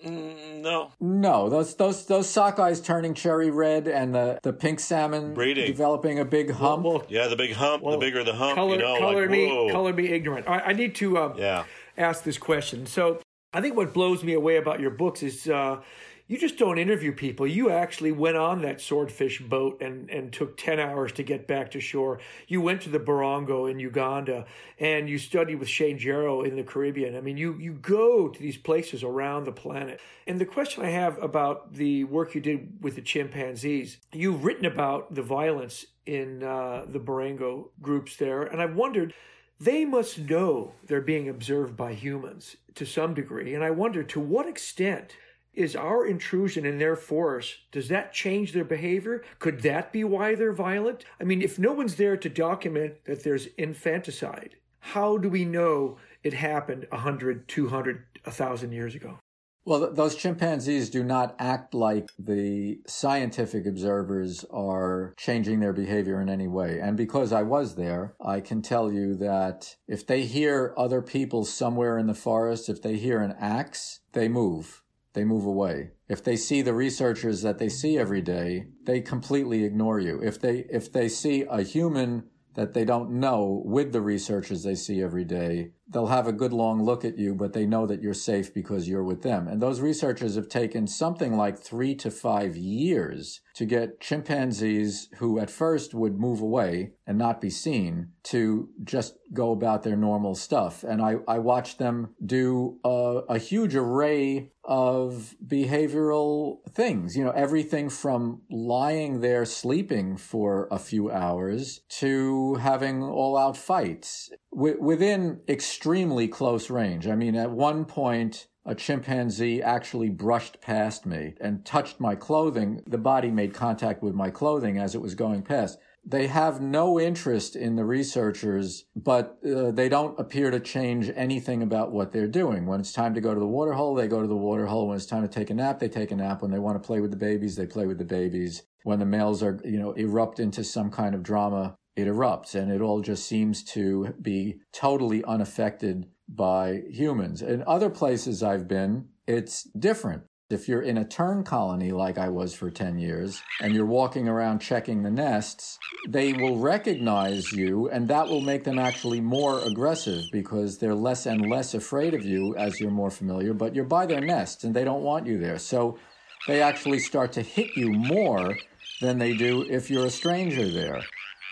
mm, no, No, those those those sockeyes turning cherry red and the, the pink salmon Breeding. developing a big hump. Well, yeah, the big hump, well, the bigger the hump, color, you know, color like me, whoa, color me ignorant. I, I need to um, yeah. ask this question. So I think what blows me away about your books is uh, you just don't interview people. You actually went on that swordfish boat and, and took 10 hours to get back to shore. You went to the Budongo in Uganda and you studied with Shane Gero in the Caribbean. I mean, you, you go to these places around the planet. And the question I have about the work you did with the chimpanzees, you've written about the violence in uh, the Budongo groups there. And I've wondered, they must know they're being observed by humans to some degree. And I wonder to what extent is our intrusion in their forest, does that change their behavior? Could that be why they're violent? I mean, if no one's there to document that there's infanticide, how do we know it happened 100, 200, 1,000 years ago? Well, th- those chimpanzees do not act like the scientific observers are changing their behavior in any way. And because I was there, I can tell you that if they hear other people somewhere in the forest, if they hear an axe, they move. They move away. If they see the researchers that they see every day, they completely ignore you. If they if they see a human that they don't know with the researchers they see every day, they'll have a good long look at you, but they know that you're safe because you're with them. And those researchers have taken something like three to five years to get chimpanzees who at first would move away and not be seen to just go about their normal stuff. And I, I watched them do a, a huge array of behavioral things, you know, everything from lying there sleeping for a few hours to having all out fights wi- within extremely close range. I mean, at one point, a chimpanzee actually brushed past me and touched my clothing. The body made contact with my clothing as it was going past. They have no interest in the researchers, but uh, they don't appear to change anything about what they're doing. When it's time to go to the water hole, they go to the water hole. When it's time to take a nap, they take a nap. When they want to play with the babies, they play with the babies. When the males are, you know, erupt into some kind of drama, it erupts and it all just seems to be totally unaffected by humans. In other places I've been, it's different. If you're in a tern colony like I was for 10 years and you're walking around checking the nests, they will recognize you and that will make them actually more aggressive because they're less and less afraid of you as you're more familiar, but you're by their nests and they don't want you there. So they actually start to hit you more than they do if you're a stranger there.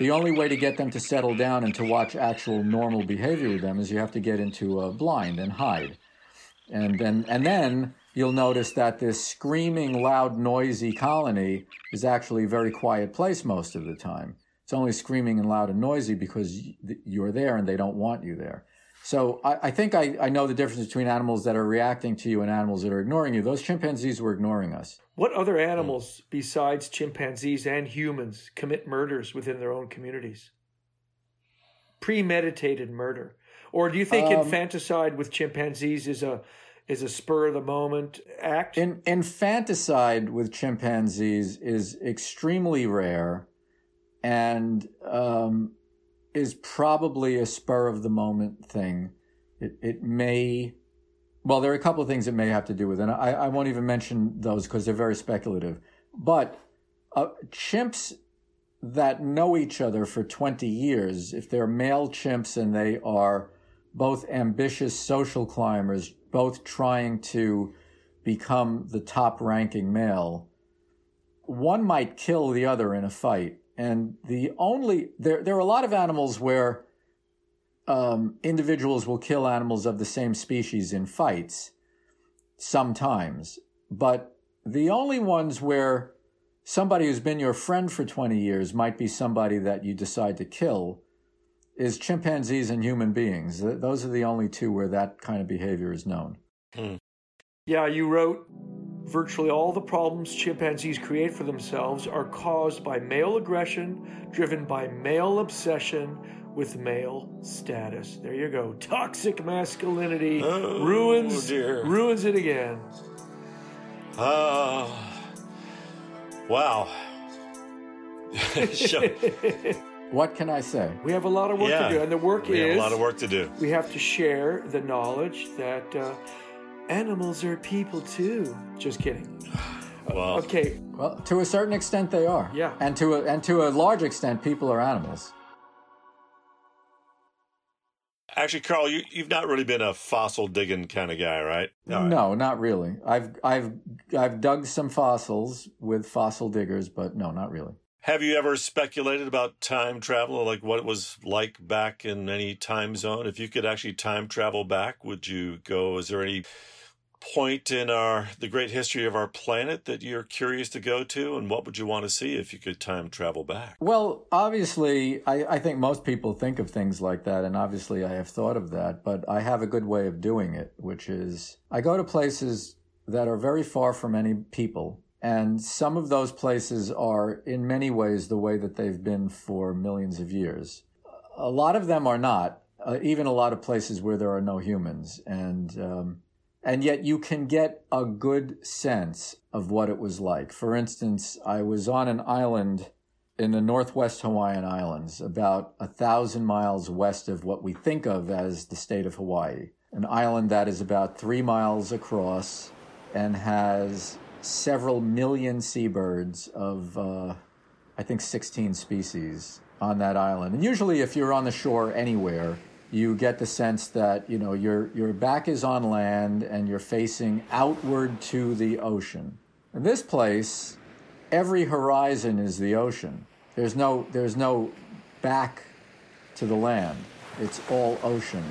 The only way to get them to settle down and to watch actual normal behavior with them is you have to get into a blind and hide. And then, and then you'll notice that this screaming, loud, noisy colony is actually a very quiet place most of the time. It's only screaming and loud and noisy because you're there and they don't want you there. So I, I think I, I know the difference between animals that are reacting to you and animals that are ignoring you. Those chimpanzees were ignoring us. What other animals besides chimpanzees and humans commit murders within their own communities? Premeditated murder. Or do you think Um, infanticide with chimpanzees is a is a spur of the moment act? In, infanticide with chimpanzees is extremely rare and um, is probably a spur of the moment thing. It, it may, well, there are a couple of things it may have to do with, and I, I won't even mention those because they're very speculative. But uh, chimps that know each other for 20 years, if they're male chimps and they are both ambitious social climbers, both trying to become the top ranking male, one might kill the other in a fight. And the only, there, there are a lot of animals where um, individuals will kill animals of the same species in fights sometimes. But the only ones where somebody who's been your friend for 20 years might be somebody that you decide to kill is chimpanzees and human beings. Those are the only two where that kind of behavior is known. Yeah, you wrote virtually all the problems chimpanzees create for themselves are caused by male aggression, driven by male obsession with male status. There you go. Toxic masculinity Oh, ruins dear. ruins it again. Oh, wow. Sure. What can I say? We have a lot of work yeah, to do, and the work we is have a lot of work to do. we have to share the knowledge that uh, animals are people too. Just kidding. Well, Okay, Well, to a certain extent, they are. Yeah. And to a, and to a large extent, people are animals. actually, Carl, you, you've not really been a fossil digging kind of guy, right? All right. No, not really. I've I've I've dug some fossils with fossil diggers, but no, not really. Have you ever speculated about time travel, like what it was like back in any time zone? If you could actually time travel back, would you go? Is there any point in our the great history of our planet that you're curious to go to, and what would you want to see if you could time travel back? Well, obviously, I, I think most people think of things like that, and obviously, I have thought of that. But I have a good way of doing it, which is I go to places that are very far from any people. And some of those places are, in many ways, the way that they've been for millions of years. A lot of them are not, uh, even a lot of places where there are no humans. And, um, and yet you can get a good sense of what it was like. For instance, I was on an island in the northwest Hawaiian Islands, about a thousand miles west of what we think of as the state of Hawaii. An island that is about three miles across and has several million seabirds of, uh, I think, 16 species on that island. And usually, if you're on the shore anywhere, you get the sense that you know your your back is on land and you're facing outward to the ocean. In this place, every horizon is the ocean. There's no there's no back to the land. It's all ocean.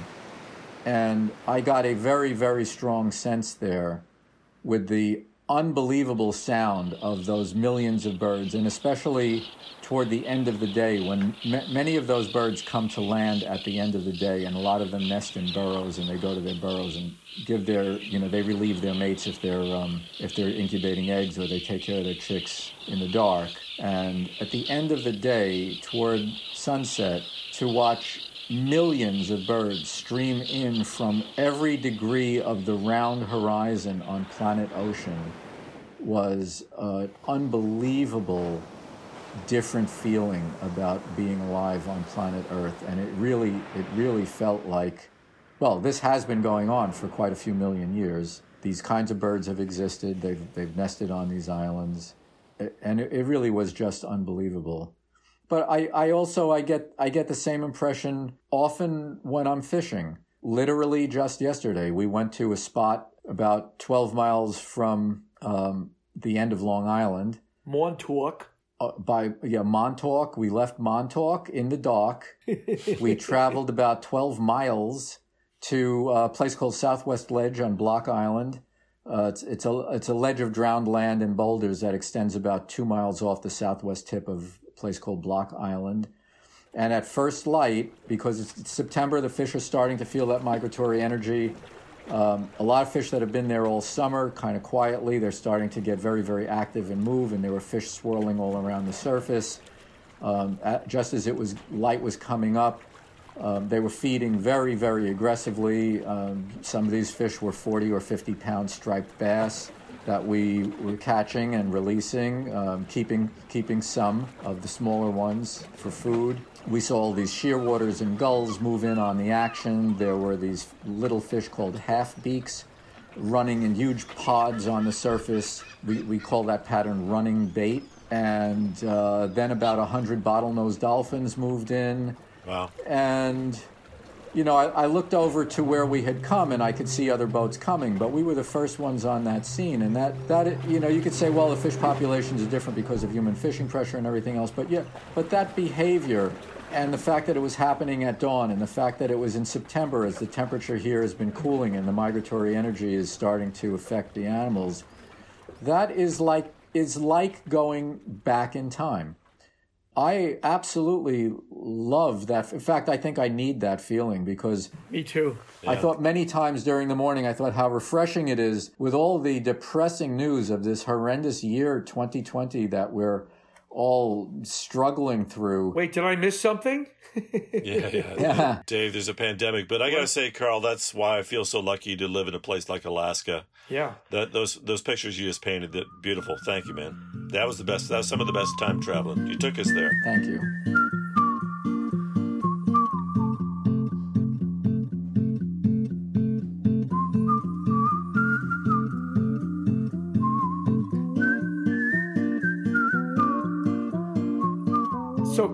And I got a very very strong sense there with the unbelievable sound of those millions of birds, and especially toward the end of the day when ma- many of those birds come to land at the end of the day, and a lot of them nest in burrows, and they go to their burrows and give their, you know, they relieve their mates if they're um, if they're incubating eggs, or they take care of their chicks in the dark. And at the end of the day, toward sunset, to watch millions of birds stream in from every degree of the round horizon on planet ocean was an unbelievable different feeling about being alive on planet earth and it really it really felt like well this has been going on for quite a few million years these kinds of birds have existed. They've they've nested on these islands, and it, really was just unbelievable. But I, I also I get I get the same impression often when I'm fishing. Literally just yesterday, we went to a spot about 12 miles from um, the end of Long Island Montauk. uh, by yeah Montauk. We left Montauk in the dock. we traveled about 12 miles to a place called Southwest Ledge on Block Island. Uh, it's it's a it's a ledge of drowned land and boulders that extends about two miles off the southwest tip of place called Block Island. And at first light, because it's September, the fish are starting to feel that migratory energy. Um, a lot of fish that have been there all summer, kind of quietly, they're starting to get very, very active and move, and there were fish swirling all around the surface. Um, at, just as it was light was coming up, um, they were feeding very, very aggressively. Um, some of these fish were 40 or 50 pound striped bass that we were catching and releasing, um, keeping keeping some of the smaller ones for food. We saw all these shearwaters and gulls move in on the action. There were these little fish called half beaks running in huge pods on the surface. We, we call that pattern running bait. And uh, then about 100 bottlenose dolphins moved in. Wow. And, you know, I, I looked over to where we had come and I could see other boats coming, but we were the first ones on that scene. And that, that you know, you could say, well, the fish populations are different because of human fishing pressure and everything else. But yeah, but that behavior and the fact that it was happening at dawn and the fact that it was in September as the temperature here has been cooling and the migratory energy is starting to affect the animals, that is like is like going back in time. I absolutely love that. In fact, I think I need that feeling because Me too. I thought many times during the morning, I thought how refreshing it is with all the depressing news of this horrendous year 2020 that we're all struggling through. Wait, did I miss something? Yeah, yeah. Yeah. Dave, there's a pandemic, but I gotta say, Carl, that's why I feel so lucky to live in a place like Alaska. Yeah. That those those pictures you just painted, that beautiful. Thank you, man. That was the best. That was some of the best time traveling. You took us there. Thank you.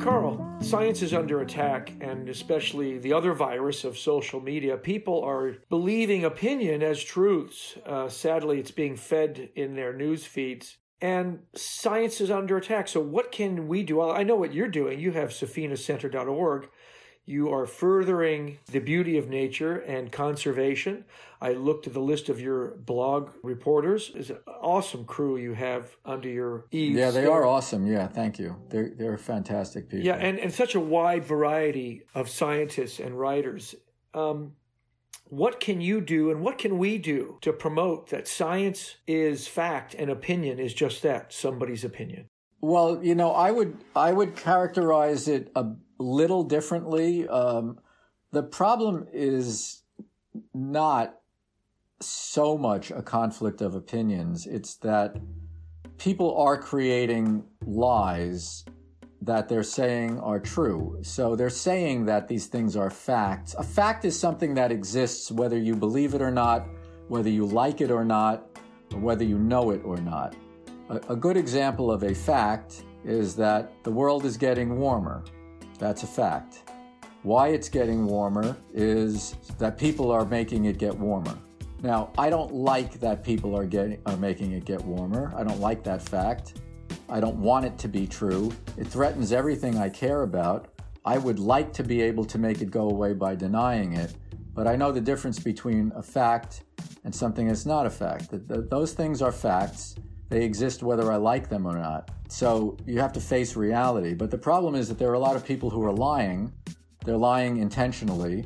Carl, science is under attack, and especially the other virus of social media. People are believing opinion as truths. Uh, sadly, it's being fed in their news feeds. And science is under attack. So, what can we do? I know what you're doing. You have SafinaCenter.org. You are furthering the beauty of nature and conservation. I looked at the list of your blog reporters. It's an awesome crew you have under your eaves. Yeah, they are awesome. Yeah, thank you. They're they're fantastic people. Yeah, and, and such a wide variety of scientists and writers. Um, what can you do and what can we do to promote that science is fact and opinion is just that somebody's opinion? Well, you know, I would I would characterize it a little differently. Um, the problem is not so much a conflict of opinions. It's that people are creating lies that they're saying are true. So they're saying that these things are facts. A fact is something that exists whether you believe it or not, whether you like it or not, or whether you know it or not. A, a good example of a fact is that the world is getting warmer. That's a fact. Why it's getting warmer is that people are making it get warmer. Now, I don't like that people are getting are making it get warmer. I don't like that fact. I don't want it to be true. It threatens everything I care about. I would like to be able to make it go away by denying it, but I know the difference between a fact and something that's not a fact. That those things are facts. They exist whether I like them or not. So you have to face reality. But the problem is that there are a lot of people who are lying. They're lying intentionally.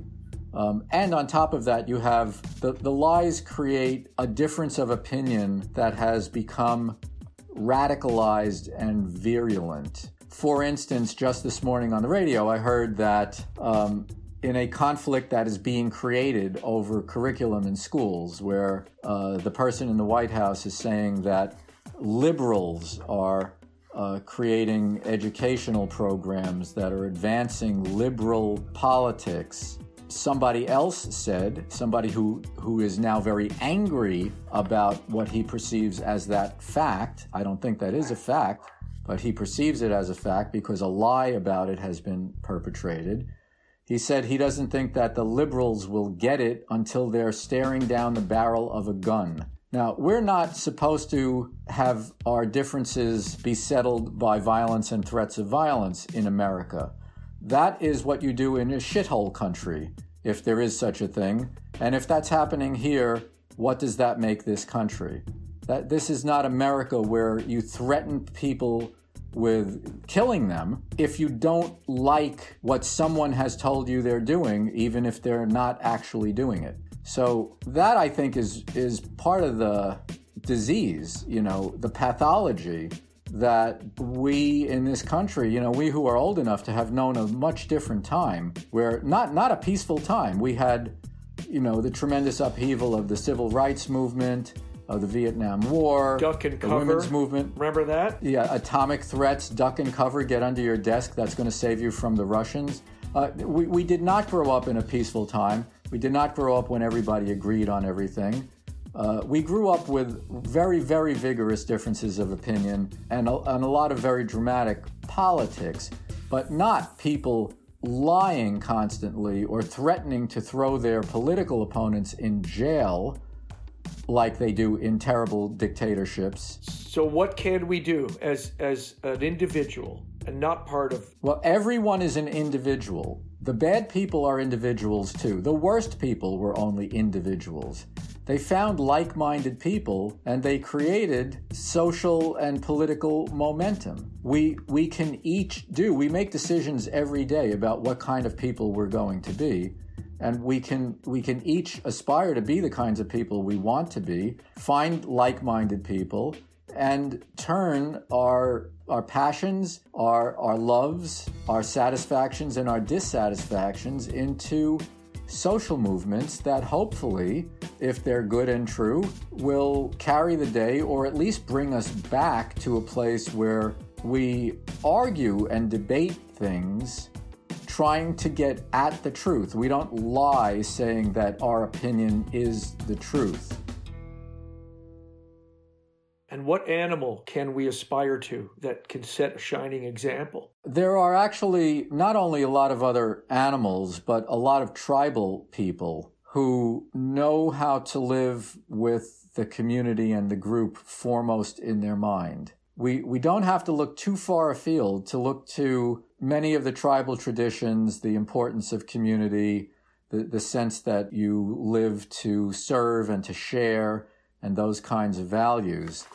Um, and on top of that, you have the, the lies create a difference of opinion that has become radicalized and virulent. For instance, just this morning on the radio, I heard that um, in a conflict that is being created over curriculum in schools, where uh, the person in the White House is saying that liberals are uh, creating educational programs that are advancing liberal politics somebody else said, somebody who, who is now very angry about what he perceives as that fact. I don't think that is a fact, but he perceives it as a fact because a lie about it has been perpetrated. He said he doesn't think that the liberals will get it until they're staring down the barrel of a gun. Now, we're not supposed to have our differences be settled by violence and threats of violence in America. That is what you do in a shithole country, if there is such a thing. And if that's happening here, what does that make this country? That this is not America where you threaten people with killing them if you don't like what someone has told you they're doing, even if they're not actually doing it. So that I think is is part of the disease, you know, the pathology that we in this country, you know, we who are old enough to have known a much different time, where not not a peaceful time. We had, you know, the tremendous upheaval of the civil rights movement, of the Vietnam War, Duck and the cover. women's movement. Remember that? Yeah, atomic threats, duck and cover, get under your desk. That's going to save you from the Russians. Uh, we, we did not grow up in a peaceful time. We did not grow up when everybody agreed on everything. Uh, we grew up with very, very vigorous differences of opinion and a, and a lot of very dramatic politics, but not people lying constantly or threatening to throw their political opponents in jail like they do in terrible dictatorships. So what can we do as as an individual and not part of Well, everyone is an individual. The bad people are individuals too. The worst people were only individuals. They found like minded people and they created social and political momentum. We, we can each do, we make decisions every day about what kind of people we're going to be. And we can, we can each aspire to be the kinds of people we want to be, find like minded people, and turn our our passions, our our loves, our satisfactions and our dissatisfactions into social movements that hopefully, if they're good and true, will carry the day or at least bring us back to a place where we argue and debate things trying to get at the truth. We don't lie saying that our opinion is the truth. And what animal can we aspire to that can set a shining example? There are actually not only a lot of other animals, but a lot of tribal people who know how to live with the community and the group foremost in their mind. We, we don't have to look too far afield to look to many of the tribal traditions, the importance of community, the, the sense that you live to serve and to share, and those kinds of values.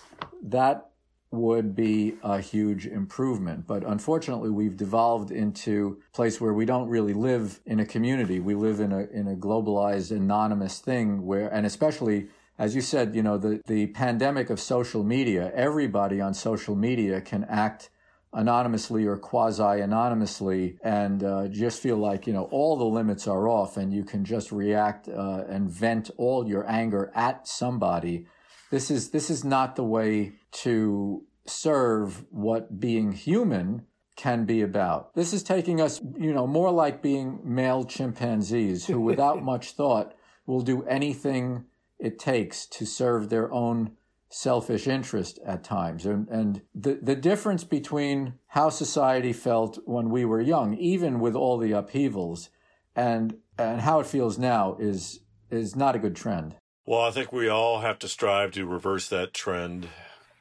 That would be a huge improvement. But unfortunately, we've devolved into a place where we don't really live in a community. We live in a, in a globalized, anonymous thing where, and especially, as you said, you know, the, the pandemic of social media, everybody on social media can act anonymously or quasi anonymously and uh, just feel like you know all the limits are off and you can just react uh, and vent all your anger at somebody this is this is not the way to serve what being human can be about. This is taking us, you know, more like being male chimpanzees who without much thought will do anything it takes to serve their own selfish interest at times. And, and the, the difference between how society felt when we were young, even with all the upheavals, and, and how it feels now is, is not a good trend. Well, I think we all have to strive to reverse that trend,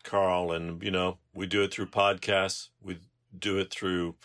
Carl. And, you know, we do it through podcasts, we do it through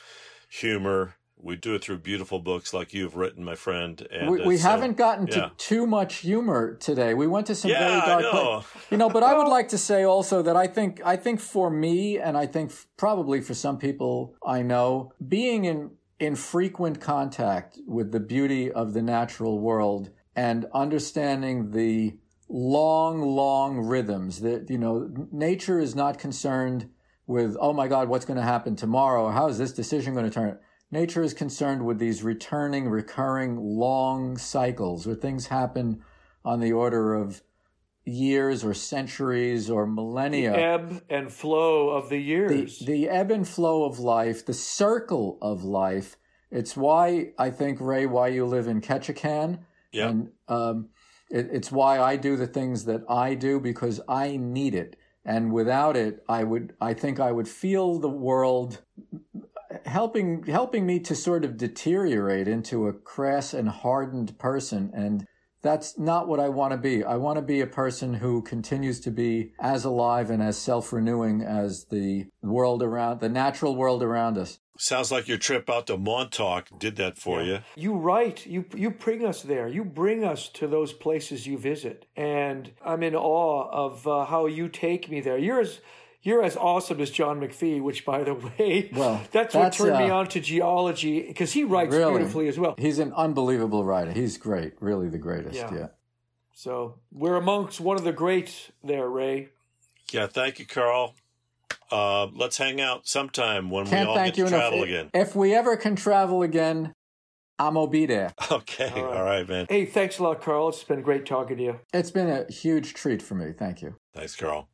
humor, we do it through beautiful books like you've written, my friend. And we, we uh, haven't gotten to too much humor today. We went to some Yeah, very I dark know. places. You know, but I would like to say also that I think I think for me and I think probably for some people I know, being in in frequent contact with the beauty of the natural world and understanding the long, long rhythms that, you know, nature is not concerned with, oh my God, what's going to happen tomorrow? How is this decision going to turn? Nature is concerned with these returning, recurring, long cycles where things happen on the order of years or centuries or millennia The Ebb and flow of the the, years. the ebb and flow of life, the circle of life, It's why I think Ray, why you live in Ketchikan, Yeah. and um, it, it's why I do the things that I do because I need it. And without it, I would, I think I would feel the world helping, helping me to sort of deteriorate into a crass and hardened person. And that's not what I want to be. I want to be a person who continues to be as alive and as self-renewing as the world around, the natural world around us. Sounds like your trip out to Montauk did that for you. You write, you you bring us there. You bring us to those places you visit, and I'm in awe of uh, how you take me there. You're as you're as awesome as John McPhee, which, by the way, Well, that's, what that's, turned me uh, on to geology because he writes Really? beautifully as well. He's an unbelievable writer. He's great, really the greatest. Yeah. Yeah. So we're amongst one of the greats there, Ray. Yeah, thank you, Carl. Uh, let's hang out sometime when Can't we all thank get you to enough. travel If- again. If we ever can travel again, I'm gonna be there. Okay, All right. all right, man. Hey, thanks a lot, Carl. It's been great talking to you. It's been a huge treat for me. Thank you. Thanks, Carl.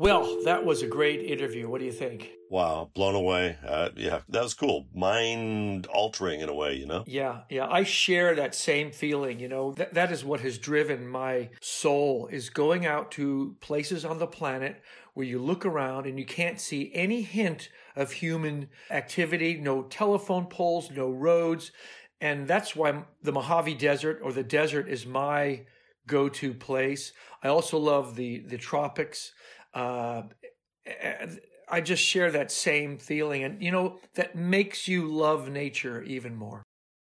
Well, that was a great interview. What do you think? Wow, blown away. Uh, yeah, that was cool. Mind altering in a way, you know? Yeah, yeah, I share that same feeling. You know, that that is what has driven my soul is going out to places on the planet where you look around and you can't see any hint of human activity, no telephone poles, no roads, and that's why the Mojave Desert or the desert is my go-to place. I also love the the tropics. Uh, I just share that same feeling, and you know that makes you love nature even more.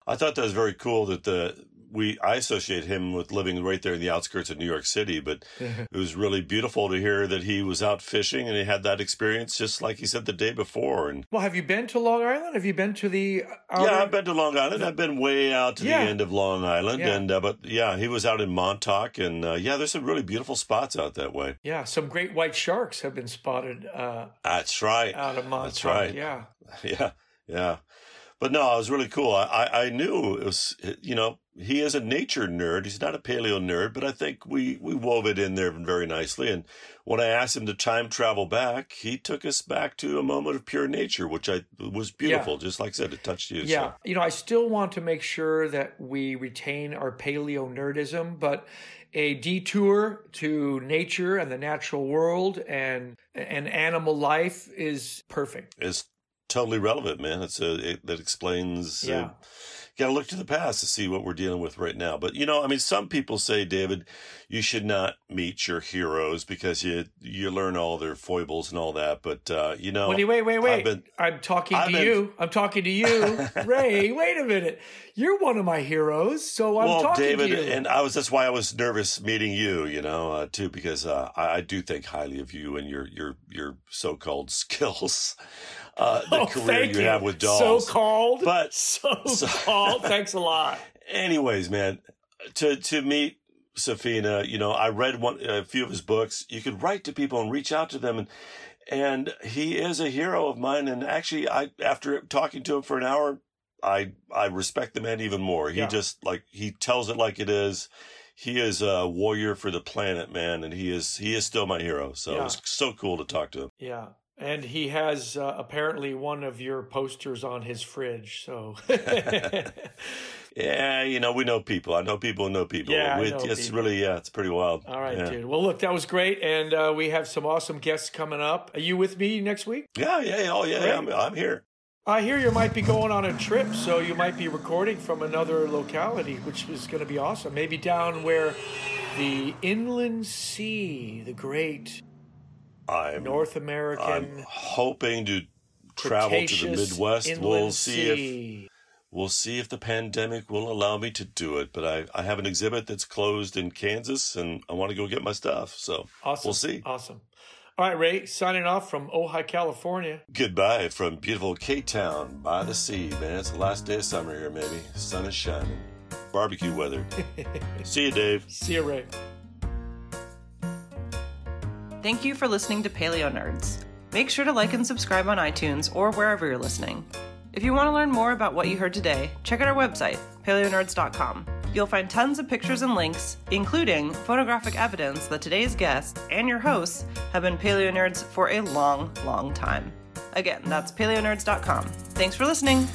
I thought that was very cool that the we I associate him with living right there in the outskirts of New York City, but it was really beautiful to hear that he was out fishing and he had that experience just like he said the day before. And Well, have you been to Long Island? Have you been to the? outer- yeah, I've been to Long Island. I've been way out to Yeah. the end of Long Island, Yeah. and uh, but yeah, he was out in Montauk, and uh, yeah, there's some really beautiful spots out that way. Yeah, some great white sharks have been spotted uh, That's right. out of Montauk. That's right. Yeah, Yeah, yeah. But no, it was really cool. I, I, I knew it was, you know, he is a nature nerd. He's not a paleo nerd, but I think we, we wove it in there very nicely. And when I asked him to time travel back, he took us back to a moment of pure nature, which I was beautiful. Just like I said, it touched you. yeah. So. You know, I still want to make sure that we retain our paleo nerdism, but a detour to nature and the natural world and and animal life is perfect. It's totally relevant, man. It's a, it, that explains. Yeah. Uh, Got to look to the past to see what we're dealing with right now. But you know, I mean, some people say, David, you should not meet your heroes because you you learn all their foibles and all that. But uh, you know, Wait, wait, wait, wait. Been- I'm talking I've to been- you. I'm talking to you, Ray. Wait a minute. You're one of my heroes, so I'm well, talking David, to you. and I was that's why I was nervous meeting you. You know, uh, too, because uh, I, I do think highly of you and your your your so called skills, uh, the oh, career thank you, have with dolls. So called, But- so, so- called. Thanks a lot. anyways, man, to to meet Safina, you know, I read one a few of his books. You could write to people and reach out to them, and and he is a hero of mine. And actually, I after talking to him for an hour, I I respect the man even more. He Yeah. just like he tells it like it is. He is a warrior for the planet, man, and he is he is still my hero. So Yeah. it was so cool to talk to him. Yeah. And he has uh, apparently one of your posters on his fridge. So, Yeah, you know, we know people. I know people know people. Yeah, We- know it's people. really yeah, it's pretty wild. all right, yeah. dude. Well, look, that was great. And uh, we have some awesome guests coming up. Are you with me next week? Yeah, yeah, yeah. oh yeah, yeah I'm, I'm here. I hear you might be going on a trip, so you might be recording from another locality, which is going to be awesome. Maybe down where the inland sea, the great I'm North I'm American hoping to travel to the Midwest. We'll see if we'll see if the pandemic will allow me to do it. But I, I have an exhibit that's closed in Kansas, and I want to go get my stuff. So Awesome. we'll see. Awesome. All right, Ray, signing off from Ojai, California. Goodbye from beautiful K Town by the sea, man. It's the last day of summer here, maybe. Sun is shining. Barbecue weather. see you, Dave. See you, Ray. Thank you for listening to Paleo Nerds. Make sure to like and subscribe on iTunes or wherever you're listening. If you want to learn more about what you heard today, check out our website, paleonerds.com. You'll find tons of pictures and links, including photographic evidence that today's guests and your hosts have been paleo nerds for a long, long time. Again, that's paleonerds.com. Thanks for listening.